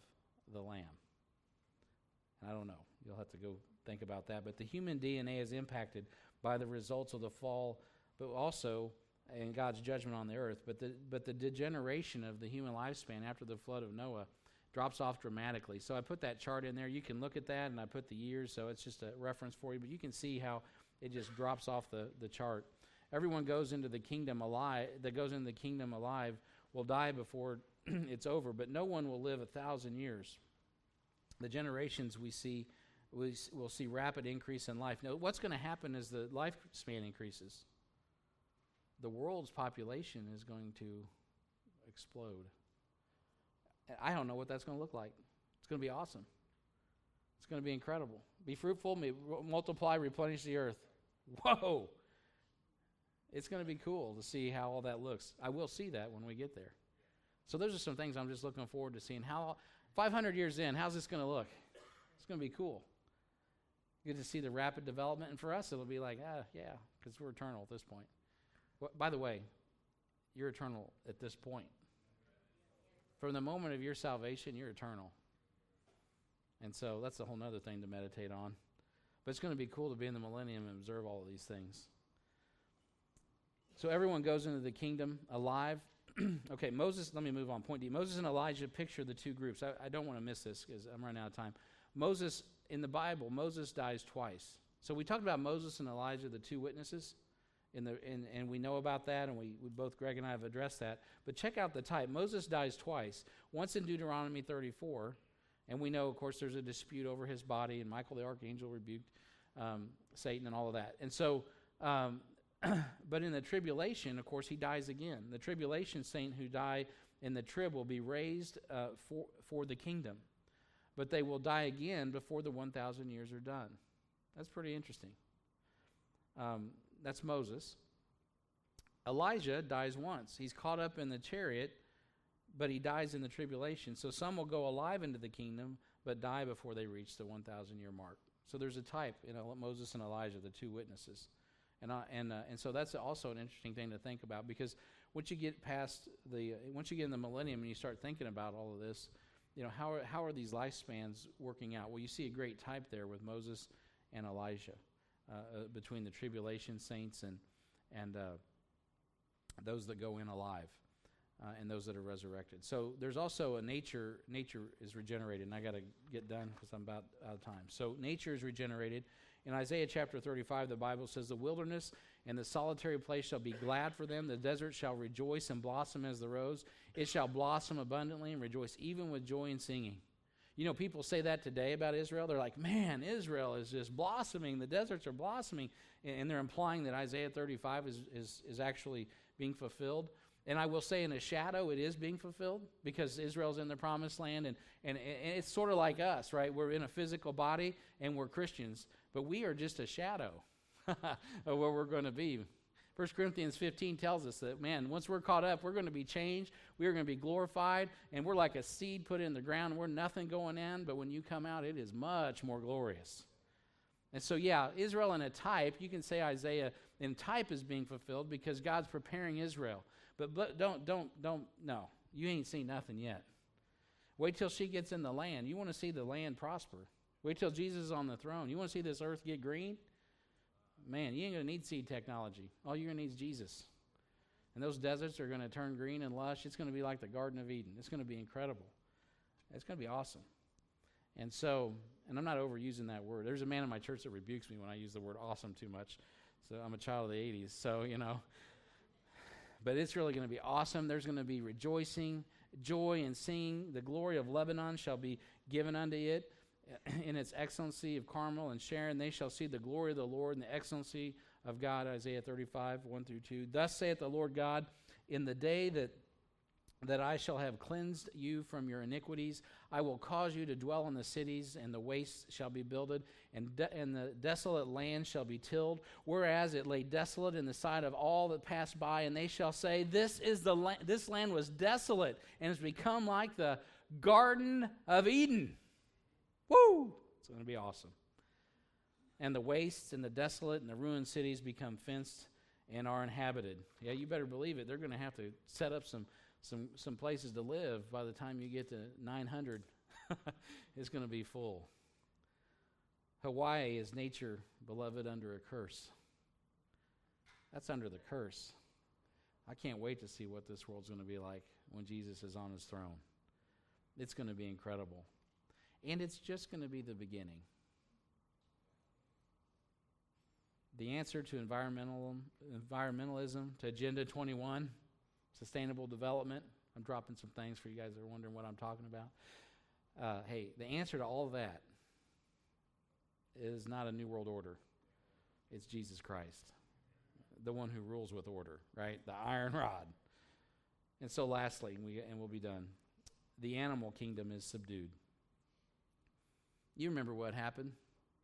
[SPEAKER 1] the Lamb. And I don't know. You'll have to go think about that. But the human DNA is impacted by the results of the fall, but also in God's judgment on the earth. But the, but the degeneration of the human lifespan after the flood of Noah drops off dramatically. So I put that chart in there. You can look at that, and I put the years, so it's just a reference for you. But you can see how it just drops off the, the chart. Everyone goes into the kingdom alive, that goes into the kingdom alive will die before it's over, but no one will live a thousand years. The generations we see, we will see rapid increase in life. Now, what's going to happen as the lifespan increases? The world's population is going to explode. I don't know what that's going to look like. It's going to be awesome. It's going to be incredible. Be fruitful, multiply, replenish the earth. Whoa! It's going to be cool to see how all that looks. I will see that when we get there. So those are some things I'm just looking forward to seeing. How 500 years in, how's this going to look? It's going to be cool. Good to see the rapid development, and for us, it'll be like, ah, yeah, because we're eternal at this point. Well, by the way, you're eternal at this point. From the moment of your salvation, you're eternal. And so that's a whole other thing to meditate on. But it's going to be cool to be in the millennium and observe all of these things. So everyone goes into the kingdom alive. okay, Moses, let me move on. Point D. Moses and Elijah picture the two groups. I, I don't want to miss this because I'm running out of time. Moses, in the Bible, Moses dies twice. So we talked about Moses and Elijah, the two witnesses, in the, in, and we know about that, and we, we both, Greg and I, have addressed that. But check out the type. Moses dies twice. Once in Deuteronomy 34, and we know, of course, there's a dispute over his body, and Michael the archangel rebuked um, Satan and all of that. And so um, but in the tribulation, of course, he dies again. The tribulation saint who die in the trib will be raised uh, for, for the kingdom. But they will die again before the 1,000 years are done. That's pretty interesting. Um, that's Moses. Elijah dies once. He's caught up in the chariot, but he dies in the tribulation. So some will go alive into the kingdom, but die before they reach the 1,000 year mark. So there's a type in Moses and Elijah, the two witnesses. And, I, and, uh, and so that's also an interesting thing to think about because once you get past the, once you get in the millennium and you start thinking about all of this, you know, how are, how are these lifespans working out? Well, you see a great type there with Moses and Elijah uh, uh, between the tribulation saints and, and uh, those that go in alive. Uh, and those that are resurrected. So there's also a nature. Nature is regenerated, and I got to get done because I'm about out of time. So nature is regenerated, in Isaiah chapter 35, the Bible says, The wilderness and the solitary place shall be glad for them. The desert shall rejoice and blossom as the rose. It shall blossom abundantly and rejoice even with joy and singing. You know, people say that today about Israel. They're like, man, Israel is just blossoming. The deserts are blossoming. And they're implying that Isaiah 35 is, is, is actually being fulfilled. And I will say, in a shadow, it is being fulfilled because Israel's in the promised land. And, and, and it's sort of like us, right? We're in a physical body and we're Christians but we are just a shadow of where we're going to be. 1 Corinthians 15 tells us that, man, once we're caught up, we're going to be changed. We're going to be glorified, and we're like a seed put in the ground. We're nothing going in, but when you come out, it is much more glorious. And so, yeah, Israel in a type, you can say Isaiah in type is being fulfilled because God's preparing Israel. But, but don't, don't, don't, no, you ain't seen nothing yet. Wait till she gets in the land. You want to see the land prosper. Wait till Jesus is on the throne. You want to see this earth get green? Man, you ain't going to need seed technology. All you're going to need is Jesus. And those deserts are going to turn green and lush. It's going to be like the Garden of Eden. It's going to be incredible. It's going to be awesome. And so, and I'm not overusing that word. There's a man in my church that rebukes me when I use the word awesome too much. So I'm a child of the 80s. So, you know. But it's really going to be awesome. There's going to be rejoicing, joy, and singing. The glory of Lebanon shall be given unto it. in its excellency of Carmel and Sharon, they shall see the glory of the Lord and the excellency of God. Isaiah 35, 1 through 2. Thus saith the Lord God, in the day that that I shall have cleansed you from your iniquities. I will cause you to dwell in the cities, and the wastes shall be builded, and, de- and the desolate land shall be tilled, whereas it lay desolate in the sight of all that passed by. And they shall say, This is the la- this land was desolate, and has become like the Garden of Eden. Woo! It's going to be awesome. And the wastes and the desolate and the ruined cities become fenced and are inhabited. Yeah, you better believe it. They're going to have to set up some, some, some places to live by the time you get to 900 is going to be full. Hawaii is nature, beloved, under a curse. That's under the curse. I can't wait to see what this world's going to be like when Jesus is on his throne. It's going to be incredible. And it's just going to be the beginning. The answer to environmental, environmentalism, to Agenda 21, sustainable development. I'm dropping some things for you guys that are wondering what I'm talking about. Uh, hey, the answer to all of that is not a new world order. It's Jesus Christ, the one who rules with order, right? The iron rod. And so, lastly, we, and we'll be done. The animal kingdom is subdued. You remember what happened,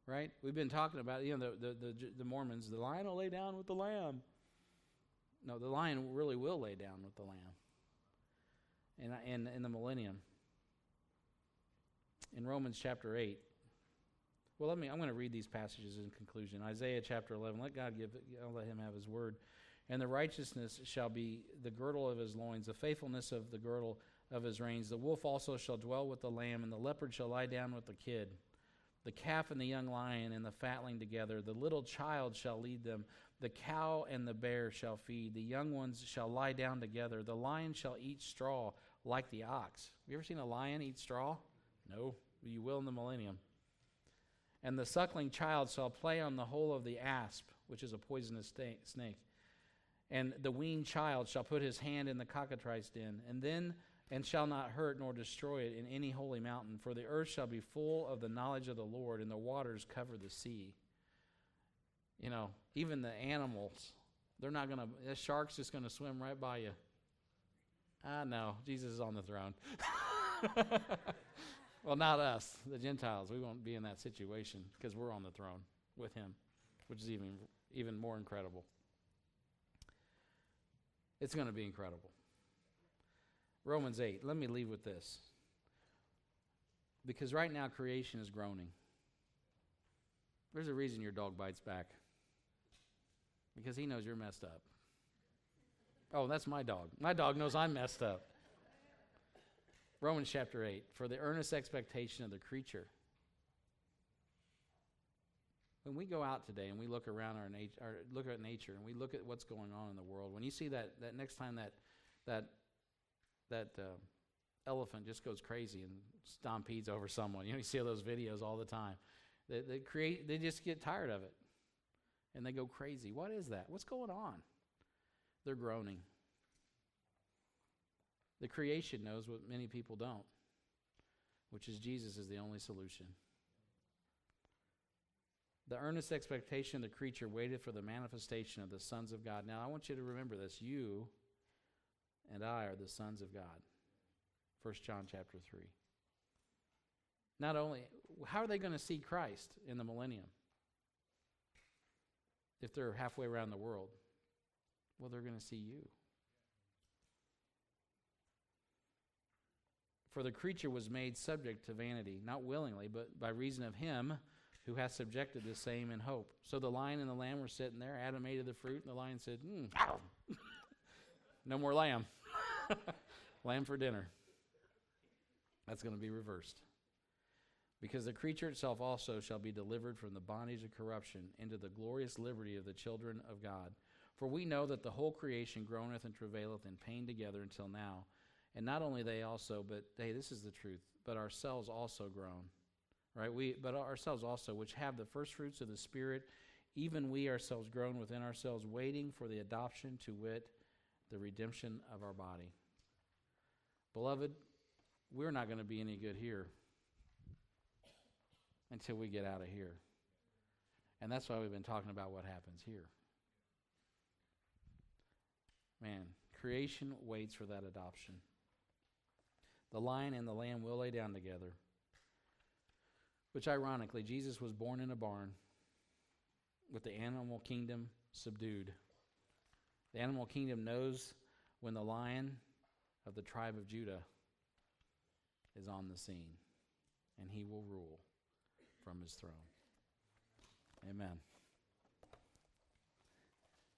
[SPEAKER 1] right? We've been talking about, you know, the, the, the, the Mormons, the lion will lay down with the lamb. No, the lion really will lay down with the lamb. In, in, in the millennium. In Romans chapter 8, well, let me. I'm going to read these passages in conclusion. Isaiah chapter 11. Let God give. I'll let Him have His word. And the righteousness shall be the girdle of His loins, the faithfulness of the girdle of His reins. The wolf also shall dwell with the lamb, and the leopard shall lie down with the kid. The calf and the young lion and the fatling together. The little child shall lead them. The cow and the bear shall feed. The young ones shall lie down together. The lion shall eat straw like the ox. Have you ever seen a lion eat straw? No. You will in the millennium. And the suckling child shall play on the hole of the asp, which is a poisonous snake. And the weaned child shall put his hand in the cockatrice den, and then and shall not hurt nor destroy it in any holy mountain, for the earth shall be full of the knowledge of the Lord, and the waters cover the sea. You know, even the animals, they're not going to, the shark's just going to swim right by you. Ah, no, Jesus is on the throne. Well, not us, the Gentiles. We won't be in that situation because we're on the throne with him, which is even even more incredible. It's going to be incredible. Romans 8. Let me leave with this. Because right now creation is groaning. There's a reason your dog bites back. Because he knows you're messed up. Oh, that's my dog. My dog knows I'm messed up. Romans chapter 8 for the earnest expectation of the creature. When we go out today and we look around our nature, look at nature, and we look at what's going on in the world, when you see that, that next time that that that uh, elephant just goes crazy and stompedes over someone, you know, you see those videos all the time. They, they create, they just get tired of it, and they go crazy. What is that? What's going on? They're groaning. The creation knows what many people don't, which is Jesus is the only solution. The earnest expectation of the creature waited for the manifestation of the sons of God. Now, I want you to remember this. You and I are the sons of God. 1 John chapter 3. Not only, how are they going to see Christ in the millennium? If they're halfway around the world, well, they're going to see you. For the creature was made subject to vanity, not willingly, but by reason of him who hath subjected the same in hope. So the lion and the lamb were sitting there. Adam ate of the fruit, and the lion said, mm, No more lamb. lamb for dinner. That's going to be reversed. Because the creature itself also shall be delivered from the bondage of corruption into the glorious liberty of the children of God. For we know that the whole creation groaneth and travaileth in pain together until now. And not only they also, but hey, this is the truth, but ourselves also groan. Right? We but ourselves also, which have the first fruits of the Spirit, even we ourselves groan within ourselves, waiting for the adoption to wit, the redemption of our body. Beloved, we're not going to be any good here until we get out of here. And that's why we've been talking about what happens here. Man, creation waits for that adoption. The lion and the lamb will lay down together. Which, ironically, Jesus was born in a barn with the animal kingdom subdued. The animal kingdom knows when the lion of the tribe of Judah is on the scene, and he will rule from his throne. Amen.